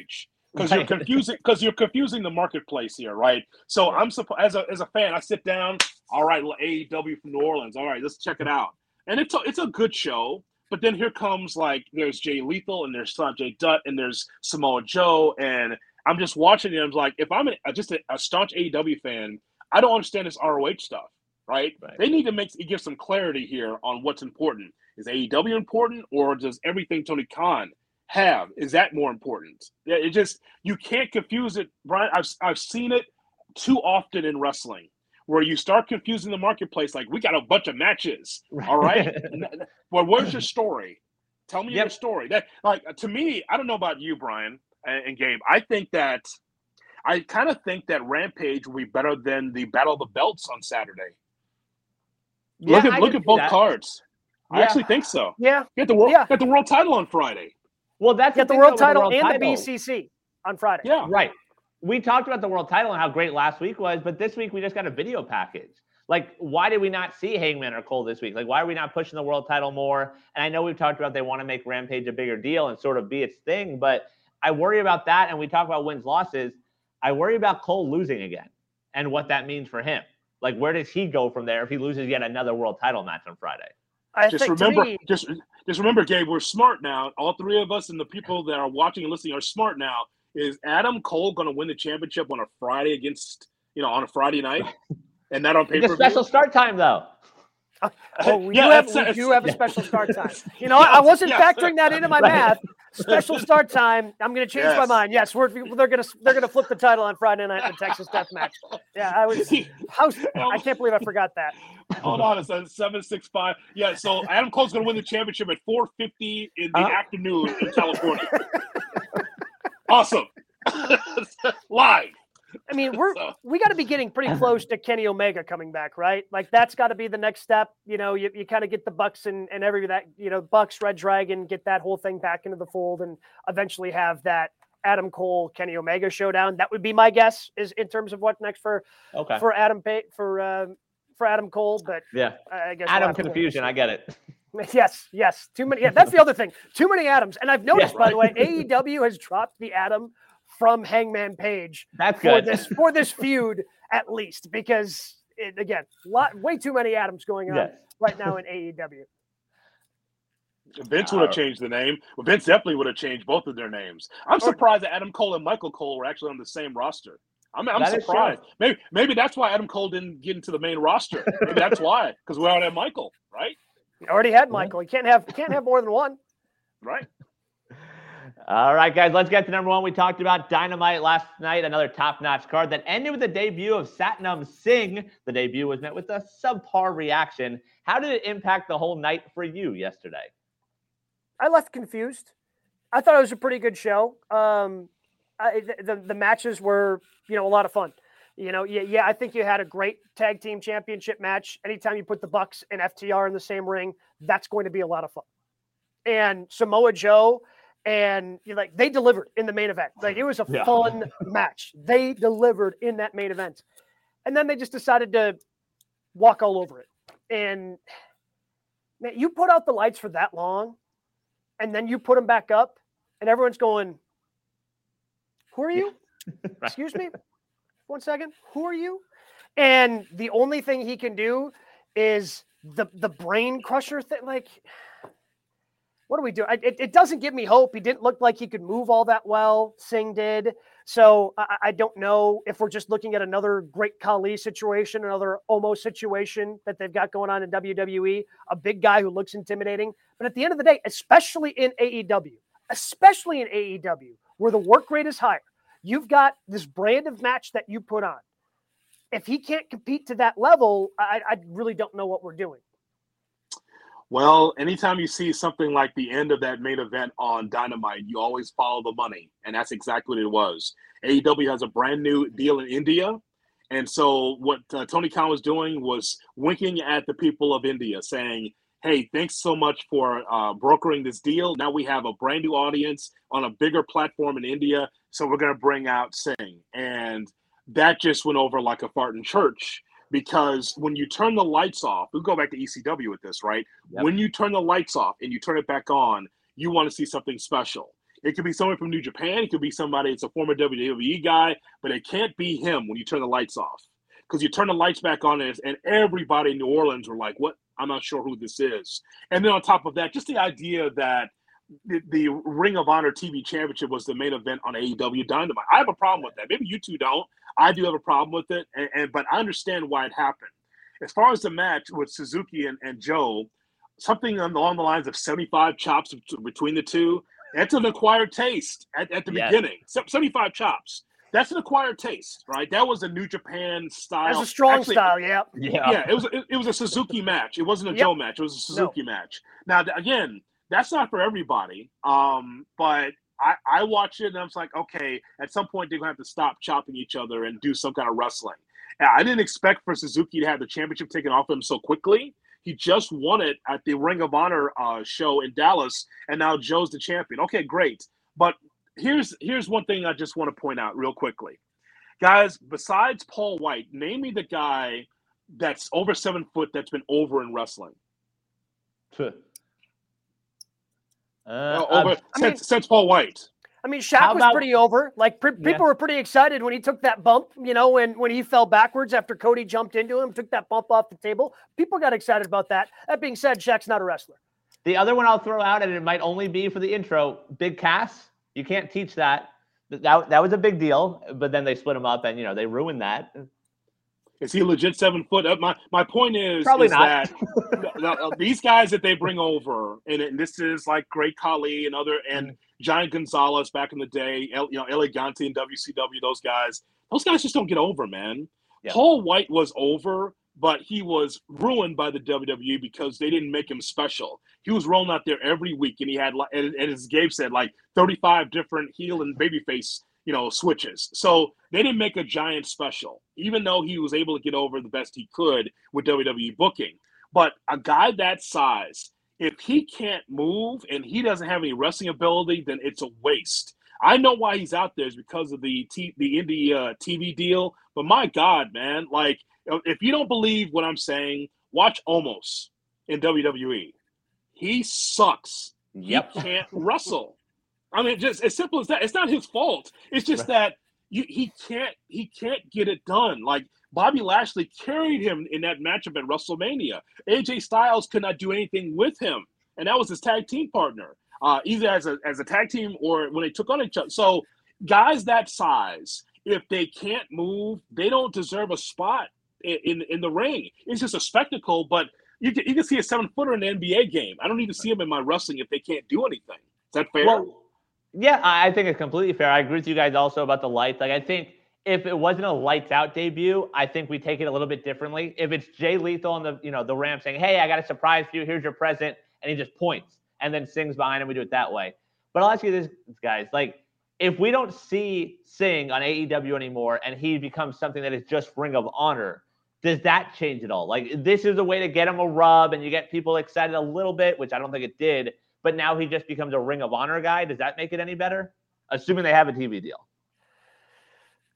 because you're confusing because you're confusing the marketplace here, right? So I'm supposed as a as a fan, I sit down. All right, AEW from New Orleans. All right, let's check it out. And it's a, it's a good show. But then here comes like there's Jay Lethal and there's Sanjay Dutt and there's Samoa Joe and I'm just watching it. I'm like, if I'm a, just a, a, staunch AEW fan, I don't understand this ROH stuff, right? right? They need to make give some clarity here on what's important. Is AEW important, or does everything Tony Khan have is that more important? It just you can't confuse it, Brian. I've I've seen it too often in wrestling where you start confusing the marketplace. Like we got a bunch of matches, all right. *laughs* well, where's your story? Tell me yep. your story. That like to me, I don't know about you, Brian and, and Gabe. I think that I kind of think that Rampage will be better than the Battle of the Belts on Saturday. Yeah, look at I look at both that. cards. Yeah. I actually think so. Yeah. Get the world yeah. get the world title on Friday. Well, that's get the, the world title the world and title. the BCC on Friday. Yeah. Right we talked about the world title and how great last week was, but this week we just got a video package. Like, why did we not see Hangman or Cole this week? Like, why are we not pushing the world title more? And I know we've talked about they want to make Rampage a bigger deal and sort of be its thing, but I worry about that. And we talk about wins, losses. I worry about Cole losing again and what that means for him. Like, where does he go from there if he loses yet another world title match on Friday? I just remember, me, just just remember, Gabe, we're smart now. All three of us and the people that are watching and listening are smart now is Adam Cole going to win the championship on a Friday against you know on a Friday night, *laughs* and not on paper? Special start time though. Oh, uh, we, yeah, do have, we do have a special *laughs* start time. You know, I wasn't yes. factoring that into my right. math. Special start time. I'm going to change yes. my mind. Yes, we're they're going to they're going to flip the title on Friday night in the Texas Death Match. Yeah, I was. *laughs* How, I can't believe I forgot that. *laughs* Hold on, it's seven six five. Yeah, so Adam Cole's going to win the championship at four fifty in the uh-huh. afternoon in California. awesome. *laughs* Live. I mean, we're so. we got to be getting pretty close to Kenny Omega coming back, right? Like that's got to be the next step. You know, you, you kind of get the Bucks and and every that you know Bucks Red Dragon get that whole thing back into the fold, and eventually have that Adam Cole Kenny Omega showdown. That would be my guess is in terms of what's next for okay. for Adam Pay for uh, for Adam Cole. But yeah, I guess Adam we'll confusion. I get it. *laughs* Yes, yes. Too many. Yeah, that's the other thing. Too many Adams. And I've noticed, yeah, right. by the way, *laughs* AEW has dropped the Adam from Hangman Page that's for good. this for this feud at least because it, again, lot way too many Adams going on yes. right now in AEW. Vince would have changed the name. Well, Vince definitely would have changed both of their names. I'm surprised that Adam Cole and Michael Cole were actually on the same roster. I'm, I'm surprised. Maybe maybe that's why Adam Cole didn't get into the main roster. Maybe that's why because we already had Michael, right? already had Michael. You can't have you can't have more than one. Right. *laughs* All right, guys, let's get to number one. We talked about Dynamite last night, another top notch card that ended with the debut of Satnam Singh. The debut was met with a subpar reaction. How did it impact the whole night for you yesterday? I left confused. I thought it was a pretty good show. Um, I, the, the matches were, you know, a lot of fun. You know, yeah, yeah, I think you had a great tag team championship match. Anytime you put the Bucks and FTR in the same ring, that's going to be a lot of fun. And Samoa Joe and you like they delivered in the main event. Like it was a yeah. fun *laughs* match. They delivered in that main event. And then they just decided to walk all over it. And man, you put out the lights for that long and then you put them back up and everyone's going, "Who are you?" *laughs* Excuse me one second. Who are you? And the only thing he can do is the the brain crusher thing. Like, what do we do? I, it, it doesn't give me hope. He didn't look like he could move all that well. Singh did. So I, I don't know if we're just looking at another great Khali situation, another Omos situation that they've got going on in WWE. A big guy who looks intimidating. But at the end of the day, especially in AEW, especially in AEW, where the work rate is higher, You've got this brand of match that you put on. If he can't compete to that level, I, I really don't know what we're doing. Well, anytime you see something like the end of that main event on Dynamite, you always follow the money. And that's exactly what it was. AEW has a brand new deal in India. And so, what uh, Tony Khan was doing was winking at the people of India, saying, Hey, thanks so much for uh, brokering this deal. Now we have a brand new audience on a bigger platform in India. So we're going to bring out Singh. And that just went over like a fart in church because when you turn the lights off, we go back to ECW with this, right? Yep. When you turn the lights off and you turn it back on, you want to see something special. It could be someone from New Japan. It could be somebody. It's a former WWE guy, but it can't be him when you turn the lights off. Because you turn the lights back on, and, and everybody in New Orleans were like, "What? I'm not sure who this is." And then on top of that, just the idea that the, the Ring of Honor TV Championship was the main event on AEW Dynamite. I have a problem with that. Maybe you two don't. I do have a problem with it, and, and but I understand why it happened. As far as the match with Suzuki and, and Joe, something along the lines of 75 chops between the two. That's an acquired taste at, at the Yes. beginning. 75 chops. That's an acquired taste, right? That was a New Japan style. That's a strong Actually, style, yeah. Yeah. Yeah, it was it, it was a Suzuki match. It wasn't a Yep. Joe match. It was a Suzuki match. Now th- again, that's not for everybody. Um, but I, I watched it and I was like, okay, at some point they're gonna have to stop chopping each other and do some kind of wrestling. And I didn't expect for Suzuki to have the championship taken off him so quickly. He just won it at the Ring of Honor uh, show in Dallas, and now Joe's the champion. Okay, great. But here's here's one thing I just want to point out real quickly, guys. Besides Paul White, name me the guy that's over seven foot that's been over in wrestling. Uh, over I mean- since, since Paul White. I mean, Shaq How was pretty over. Like pre- people Yeah. were pretty excited when he took that bump. You know, when when he fell backwards after Cody jumped into him, took that bump off the table. People got excited about that. That being said, Shaq's not a wrestler. The other one I'll throw out, and it might only be for the intro, Big Cass. You can't teach that. That, that was a big deal, but then they split him up and, you know, they ruined that. Is he legit seven foot? Uh, My my point is, Probably is not. that *laughs* no, these guys that they bring over, and, it- and this is like Great Khali and other and Giant Gonzalez back in the day, El, you know, El Gigante and WCW, those guys, those guys just don't get over, man. Yeah. Paul White was over, but he was ruined by the WWE because they didn't make him special. He was rolling out there every week, and he had, and, and as Gabe said, like 35 different heel and babyface, you know, switches. So they didn't make a giant special, even though he was able to get over the best he could with WWE booking. But a guy that size, if he can't move and he doesn't have any wrestling ability, then it's a waste. I know why he's out there is because of the T, the indie uh, TV deal. But my God, man, like if you don't believe what I'm saying, watch Omos in WWE. He sucks. Yep. He can't *laughs* wrestle. I mean, just as simple as that. It's not his fault. It's just that you, he can't he can't get it done. Like Bobby Lashley carried him in that matchup at WrestleMania. AJ Styles could not do anything with him, and that was his tag team partner, uh, either as a as a tag team or when they took on each other. So guys that size, if they can't move, they don't deserve a spot in in, in the ring. It's just a spectacle, but. You can, you can see a seven footer in an NBA game. I don't need to see them in my wrestling if they can't do anything. Is that fair? Well, yeah, I think it's completely fair. I agree with you guys also about the lights. Like, I think if it wasn't a lights out debut, I think we take it a little bit differently. If it's Jay Lethal on the you know the ramp saying, "Hey, I got a surprise for you. Here's your present," and he just points and then Singh's behind him, we do it that way. But I'll ask you this, guys: like, if we don't see Singh on AEW anymore, and he becomes something that is just Ring of Honor, does that change at all? Like, this is a way to get him a rub, and you get people excited a little bit, which I don't think it did but now he just becomes a Ring of Honor guy. Does that make it any better? Assuming they have a TV deal.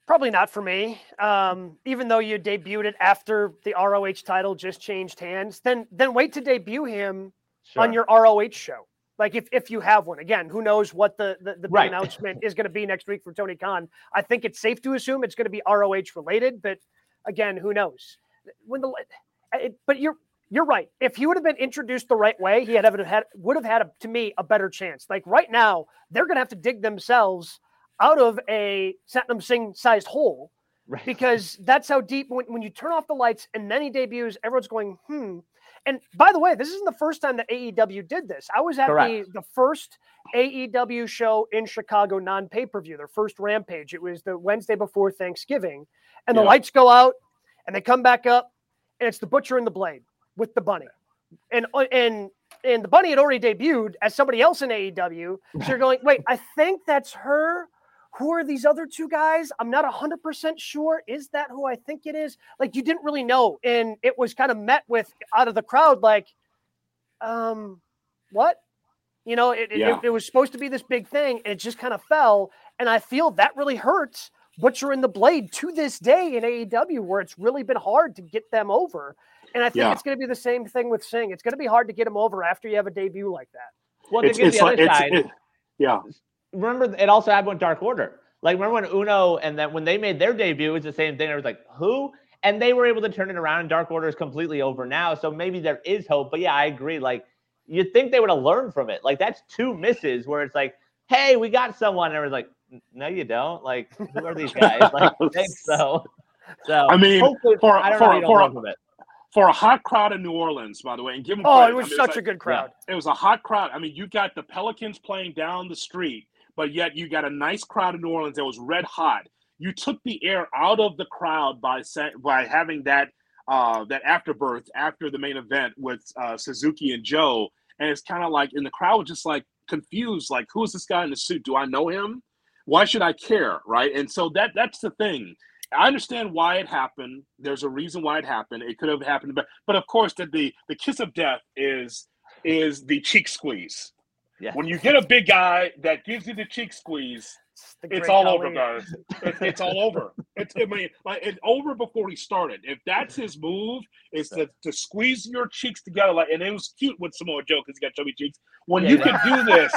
Probably not for me. Um, even though you debuted it after the ROH title just changed hands, then then wait to debut him on your ROH show. Like if, if you have one, again, who knows what the the, the Right. announcement is going to be next week for Tony Khan? I think it's safe to assume it's going to be ROH related, but again, who knows? When the it, but you're you're right. If he would have been introduced the right way, he had, ever had would have had a, to me a better chance. Like right now, they're going to have to dig themselves out of a Satnam Singh sized hole Right. because that's how deep when, when you turn off the lights and then he debuts, everyone's going, hmm. And by the way, this isn't the first time that AEW did this. I was at the, Correct. the first AEW show in Chicago non pay per view, their first rampage. It was the Wednesday before Thanksgiving. And the lights go out and they come back up, and it's the Butcher and the Blade with the bunny. And, uh, and, and the bunny had already debuted as somebody else in AEW. So you're *laughs* going, wait, I think that's her who are these other two guys? I'm not 100% sure. Is that who I think it is? Like, you didn't really know. And it was kind of met with out of the crowd, like, um, what? You know, it, it- Yeah. it, it was supposed to be this big thing, and it just kind of fell. And I feel that really hurts Butcher and the Blade to this day in AEW, where it's really been hard to get them over. And I think Yeah. it's going to be the same thing with Singh. It's going to be hard to get him over after you have a debut like that. Well, to it's, get it's the like other it's side, it, yeah. Remember it also happened with Dark Order. Like remember when Uno and then when they made their debut, it was the same thing. It was like who, and they were able to turn it around. And Dark Order is completely over now, so maybe there is hope. But yeah, I agree. Like you'd think they would have learned from it. Like that's two misses where it's like, hey, we got someone, and it was like, no, you don't. Like who are these guys? *laughs* like I think so. So I mean, for- I for- know. how you don't for- learn it. For a hot crowd in New Orleans, by the way, and give them Oh, credit. it was I mean, such it's a like- good crowd. It was a hot crowd. I mean, you got the Pelicans playing down the street, but yet you got a nice crowd in New Orleans that was red hot. You took the air out of the crowd by by having that uh, that afterbirth after the main event with uh, Suzuki and Joe, and it's kind of like, and the crowd was just like confused, like, who is this guy in the suit? Do I know him? Why should I care, right? And so that that's the thing. I understand why it happened. There's a reason why it happened. It could have happened, but but of course, that the the kiss of death is is the cheek squeeze. Yeah. When you get a big guy that gives you the cheek squeeze, the it's all over, Khali. guys. It's, it's all *laughs* over. It's I mean, like it's over before he started. If that's his move, is to, to squeeze your cheeks together, like, and it was cute with Samoa Joe because he got chubby cheeks. When Yeah, you yeah. can do this,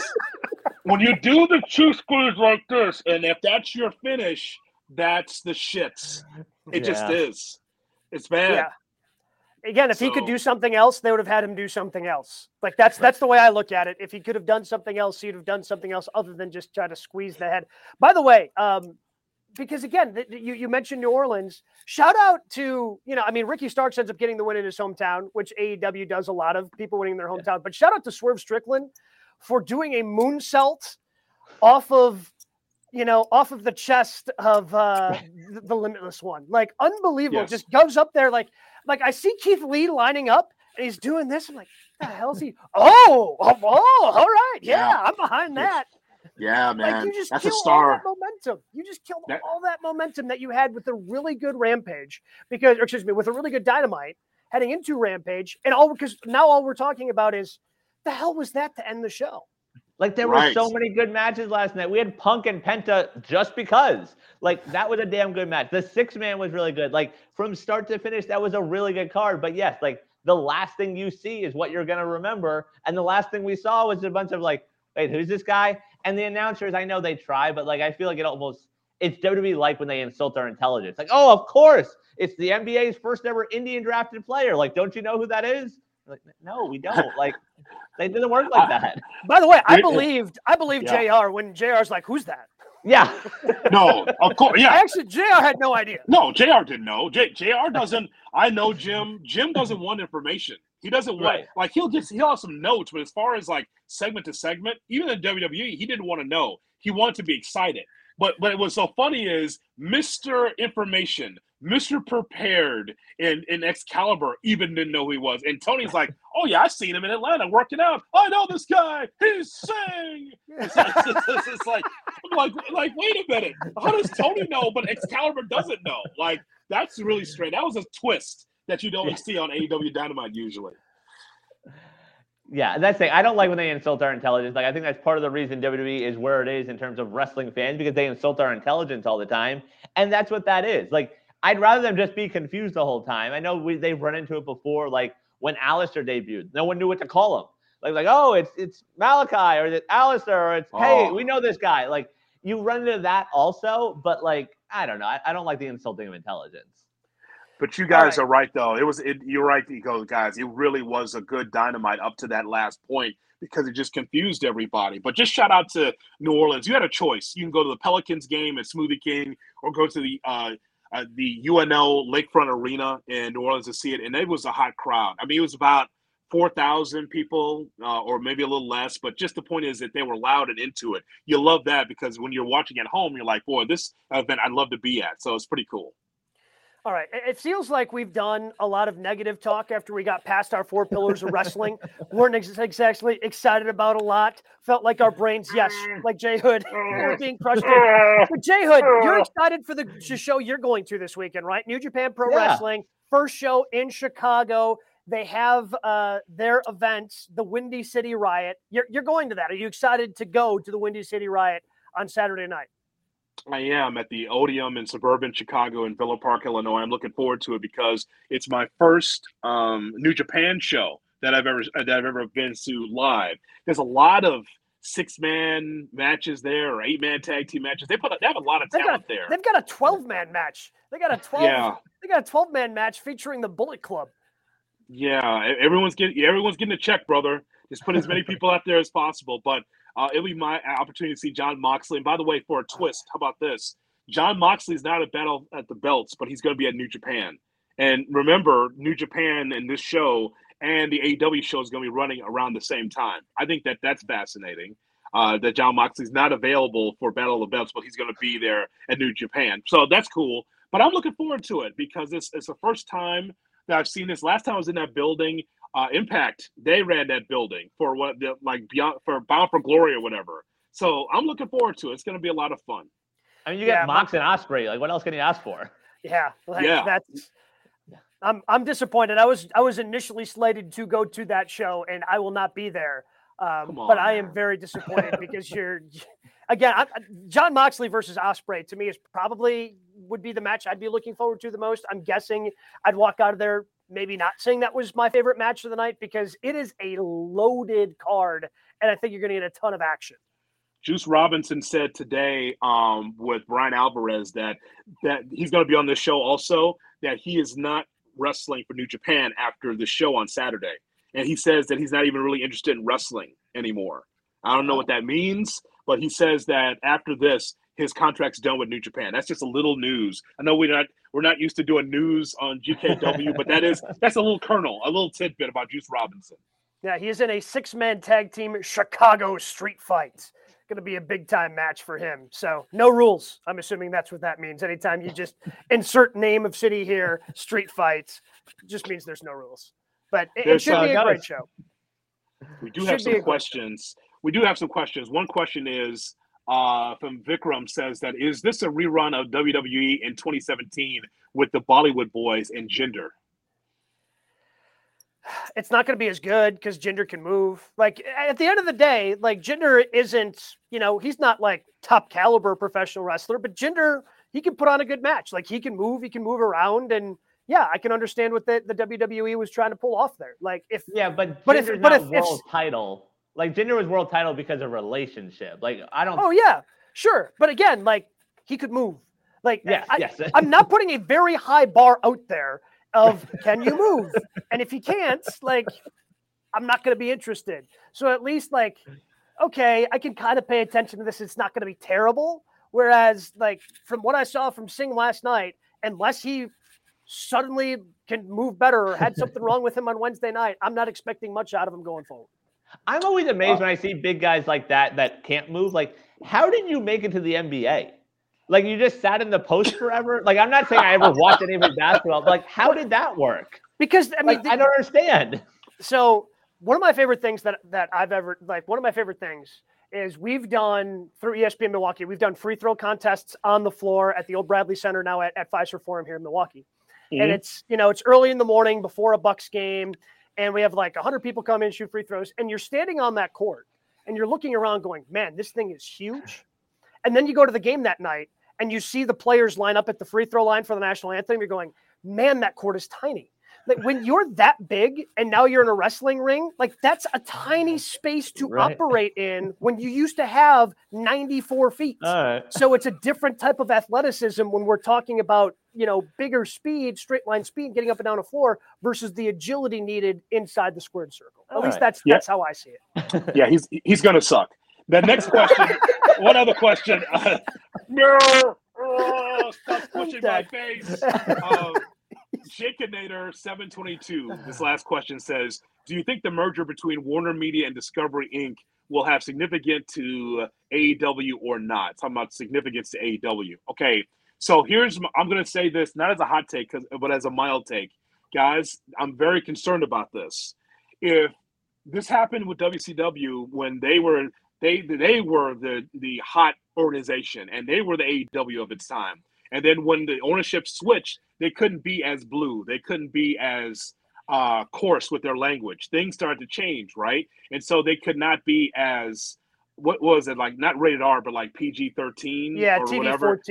when you do the cheek squeeze like this, and if that's your finish, that's the shits. It just is. It's bad. Yeah. Again, if he could do something else, they would have had him do something else. Like that's that's the way I look at it. If he could have done something else, he'd have done something else other than just try to squeeze the head. By the way, um, because again, th- you you mentioned New Orleans. Shout out to you know, I mean, Ricky Starks ends up getting the win in his hometown, which AEW does a lot of people winning in their hometown. But shout out to Swerve Strickland for doing a moonsault off of you know off of the chest of uh the, the limitless one. Like unbelievable. Yes. just goes up there like like i see keith lee lining up and he's doing this. I'm like what the hell's he oh oh, oh all right. Yeah, Yeah. i'm behind that. Yeah, like man. you just That's a star. that momentum. You just killed That- all that momentum that you had with a really good rampage because or excuse me with a really good dynamite heading into rampage. And all because now all we're talking about is the hell was that to end the show Like there Right. were so many good matches last night. We had Punk and Penta just because. Like that was a damn good match. The six man was really good. Like from start to finish, that was a really good card. But yes, like the last thing you see is what you're gonna remember. And the last thing we saw was a bunch of like, wait, who's this guy? And the announcers, I know they try, but like I feel like it almost it's WWE like when they insult our intelligence. Like, oh, of course, it's the NBA's first ever Indian drafted player. Like, don't you know who that is? Like, no, we don't. Like, *laughs* they didn't work like that. by the way i It- it- believed i believed Yeah. jr when jr's like who's that Yeah. *laughs* No, of course. I Yeah. actually, JR had no idea. No, JR didn't know. J, JR doesn't. I know Jim. Jim doesn't want information. He doesn't want Right. like he'll just he'll have some notes, but as far as like segment to segment, even in WWE, he didn't want to know. He wanted to be excited. But but it was so funny is Mr. Information, Mr. Prepared in, in Excalibur even didn't know who he was. And Tony's like, Oh yeah, I've seen him in Atlanta working out. I know this guy. He's Singh. It's like, *laughs* it's, it's like like like wait a minute. How does Tony know but Excalibur doesn't know? Like that's really strange. That was a twist that you don't see on AEW Dynamite usually. Yeah, that's the thing. I don't like when they insult our intelligence. Like, I think that's part of the reason WWE is where it is in terms of wrestling fans because they insult our intelligence all the time, and that's what that is. Like, I'd rather them just be confused the whole time. I know we, they've run into it before, like when Aleister debuted, no one knew what to call him. Like, like, oh, it's it's Malakai or it's Aleister or it's hey, Oh. we know this guy. Like, you run into that also, but like, I don't know. I, I don't like the insulting of intelligence. But you guys right. are right though. It was it, you're right, Ego guys. It really was a good dynamite up to that last point because it just confused everybody. But just shout out to New Orleans. You had a choice. You can go to the Pelicans game at Smoothie King or go to the uh, uh, the UNL Lakefront Arena in New Orleans to see it, and it was a hot crowd. I mean, it was about four thousand people, uh, or maybe a little less. But just the point is that they were loud and into it. You love that because when you're watching at home, you're like, boy, this event I'd love to be at. So it's pretty cool. All right. It feels like we've done a lot of negative talk after we got past our four pillars of wrestling. *laughs* weren't ex- exactly excited about a lot. Felt like our brains, yes, like Jay Hood, *laughs* were being crushed. in. *laughs* But Jay Hood, you're excited for the show you're going to this weekend, right? New Japan Pro Yeah. Wrestling, first show in Chicago. They have uh, their events, the Windy City Riot. You're, you're going to that. Are you excited to go to the Windy City Riot on Saturday night? I am at the Odeum in suburban Chicago in Villa Park, Illinois. I'm looking forward to it because it's my first um, New Japan show that I've ever that I've ever been to live. There's a lot of six man matches there or eight man tag team matches. They put they have a lot of They've talent got, there. they've got a 12 man match. They got a 12. Yeah. They got a 12 man match featuring the Bullet Club. Yeah, everyone's getting everyone's getting a check, brother. Just put as many *laughs* people out there as possible. But uh, it'll be my opportunity to see Jon Moxley. And by the way, for a twist, how about this? Jon Moxley's not at battle at the belts, but he's going to be at New Japan. And remember, New Japan and this show and the AEW show is going to be running around the same time. I think that that's fascinating. Uh, that Jon Moxley's not available for Battle of the Belts, but he's going to be there at New Japan. So that's cool. But I'm looking forward to it because it's, it's the first time that I've seen this. Last time I was in that building, uh, Impact, they ran that building for what the like beyond for Bound for Glory or whatever. So I'm looking forward to it. It's going to be a lot of fun. I mean, you Yeah, get Mox and Ospreay. Like, what else can you ask for? Yeah, like, Yeah. That's. I'm I'm disappointed. I was I was initially slated to go to that show, and I will not be there. Um, Come but on, I am man. very disappointed *laughs* because you're, again, I, I- Jon Moxley versus Ospreay to me is probably would be the match I'd be looking forward to the most. I'm guessing I'd walk out of there maybe not saying that was my favorite match of the night because it is a loaded card, and I think you're going to get a ton of action. Juice Robinson said today um, with Bryan Alvarez that that he's going to be on this show also. That he is not wrestling for New Japan after the show on Saturday, and he says that he's not even really interested in wrestling anymore. I don't know what that means, but he says that after this, his contract's done with New Japan. That's just a little news. I know we're not we're not used to doing news on GKW, but that is *laughs* that's a little kernel, a little tidbit about Juice Robinson. Yeah, he is in a six man tag team Chicago street fight. Going to be a big time match for him. So, no rules. I'm assuming that's what that means. Anytime you just *laughs* insert name of city here, street fights, just means there's no rules. But it, it should uh, be a great show. We do have some questions. We do have some questions. One question is uh, from Vikram says that is this a rerun of WWE in 2017 with the Bollywood Boys and Jinder? It's not going to be as good because Jinder can move. Like at the end of the day, like Jinder isn't, you know, he's not like top caliber professional wrestler, but Jinder he can put on a good match. Like he can move, he can move around. And yeah, I can understand what the, the WWE was trying to pull off there. Like if Yeah, but But if- but not if- if- title. Like Jinder was world title because of relationship. Like I don't. Oh yeah, sure. But again, like he could move. Like yes, I, yes. *laughs* I'm not putting a very high bar out there of can you move? *laughs* and if he can't, like I'm not going to be interested. So at least like okay, I can kind of pay attention to this. It's not going to be terrible. Whereas like from what I saw from Singh last night, unless he suddenly can move better or had something *laughs* wrong with him on Wednesday night, I'm not expecting much out of him going forward. I'm always amazed when I see big guys like that that can't move. Like, how did you make it to the NBA? Like, you just sat in the post *laughs* forever. Like, I'm not saying I ever watched any of his basketball. But like, how did that work? Because I mean, Like, I don't understand. so one of my favorite things that that I've ever like one of my favorite things is we've done through ESPN Milwaukee, we've done free throw contests on the floor at the old Bradley Center now at, at Fiserv Forum here in Milwaukee. And Mhm. it's you know, it's early in the morning before a Bucks game, and we have like hundred people come in, shoot free throws, and you're standing on that court and you're looking around going, Man, this thing is huge. And then you go to the game that night and you see the players line up at the free throw line for the national anthem, you're going, Man, that court is tiny like when you're that big and now you're in a wrestling ring, like that's a tiny space to Right. operate in when you used to have 94 feet. Right. so it's a different type of athleticism when we're talking about, you know, bigger speed, straight line speed, getting up and down a floor versus the agility needed inside the squared circle. At All least right. that's Yeah. that's how I see it. *laughs* Yeah, he's he's gonna suck. The next question. *laughs* one other question. Uh, *laughs* no, oh, stop pushing my face. Um, Shakeinator seven twenty two. This last question says: Do you think the merger between Warner Media and Discovery Inc. will have significance to AEW or not? Talking about significance to AEW. Okay, so here's my, I'm going to say this not as a hot take, but as a mild take, guys. I'm very concerned about this. If this happened with WCW when they were they they were the the hot organization and they were the AEW of its time. And then when the ownership switched, they couldn't be as blue. They couldn't be as uh, coarse with their language. Things started to change, right? And so they could not be as what was it like? Not rated R, but like PG thirteen Yeah, TV whatever.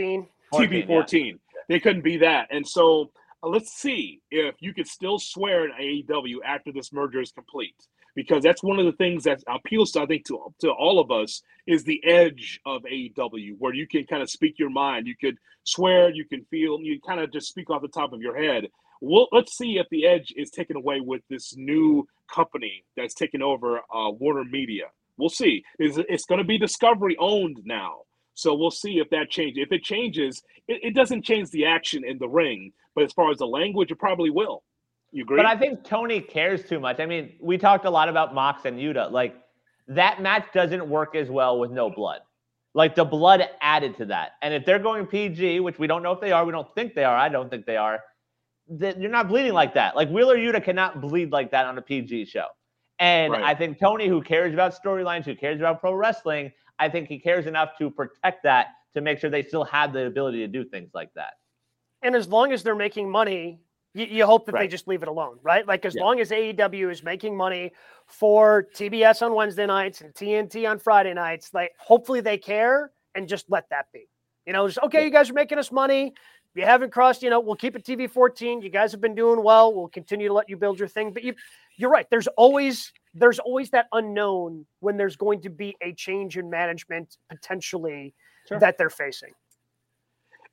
14. 14, TV yeah. 14. They couldn't be that. And so uh, let's see if you could still swear in AEW after this merger is complete. because that's one of the things that appeals to I think to to all of us is the edge of AEW where you can kind of speak your mind, you could swear, you can feel, you kind of just speak off the top of your head. Well, let's see if the edge is taken away with this new company that's taken over uh, Warner Media. We'll see. It's, it's going to be Discovery owned now. So we'll see if that changes. If it changes, it, it doesn't change the action in the ring, but as far as the language, it probably will. You agree? But I think Tony cares too much. I mean, we talked a lot about Mox and Yuta. Like that match doesn't work as well with no blood. Like the blood added to that. And if they're going PG, which we don't know if they are, we don't think they are. I don't think they are. That you're not bleeding like that. Like Wheeler Yuta cannot bleed like that on a PG show. And Right. I think Tony, who cares about storylines, who cares about pro wrestling, I think he cares enough to protect that to make sure they still have the ability to do things like that. And as long as they're making money, you, you hope that they just leave it alone, right? Like as Yeah. long as AEW is making money for TBS on Wednesday nights and TNT on Friday nights, like hopefully they care and just let that be. You know, just okay, you guys are making us money. You haven't crossed, you know, we'll keep it TV 14. You guys have been doing well. We'll continue to let you build your thing. But you you're right. There's always there's always that unknown when there's going to be a change in management potentially Sure. that they're facing.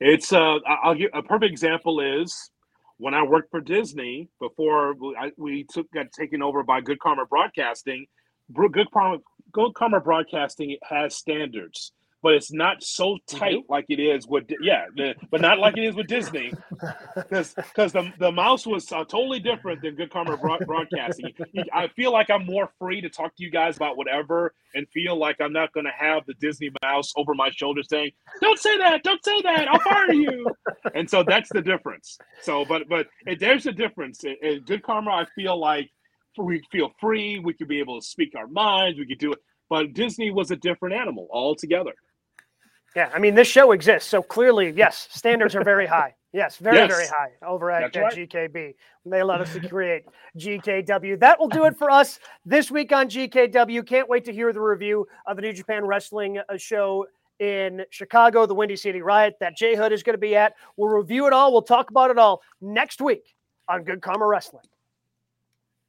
It's uh, I- I'll give a perfect example is when I worked for Disney before we, I, we took got taken over by Good Karma Broadcasting. Good Karma, Good Karma Broadcasting has standards, but it's not so tight like it is with yeah, the, but not like it is with Disney *laughs* because because the the mouse was uh, totally different than Good Karma Broad- Broadcasting. I feel like I'm more free to talk to you guys about whatever and feel like I'm not going to have the Disney mouse over my shoulder saying, "Don't say that, don't say that, I'll fire you." *laughs* and so that's the difference. So, but but it, there's a difference. In, in Good Karma, I feel like we feel free. We could be able to speak our minds. We could do it. But Disney was a different animal altogether. Yeah, I mean, this show exists, so clearly, yes, standards are very high. Yes, very, Yes. very high over at, right. GKB. They allowed us to create GKW. That will do it for us this week on GKW. Can't wait to hear the review of the New Japan Wrestling uh, show in Chicago, the Windy City Riot that Jay Hood is going to be at. We'll review it all. We'll talk about it all next week on Good Karma Wrestling.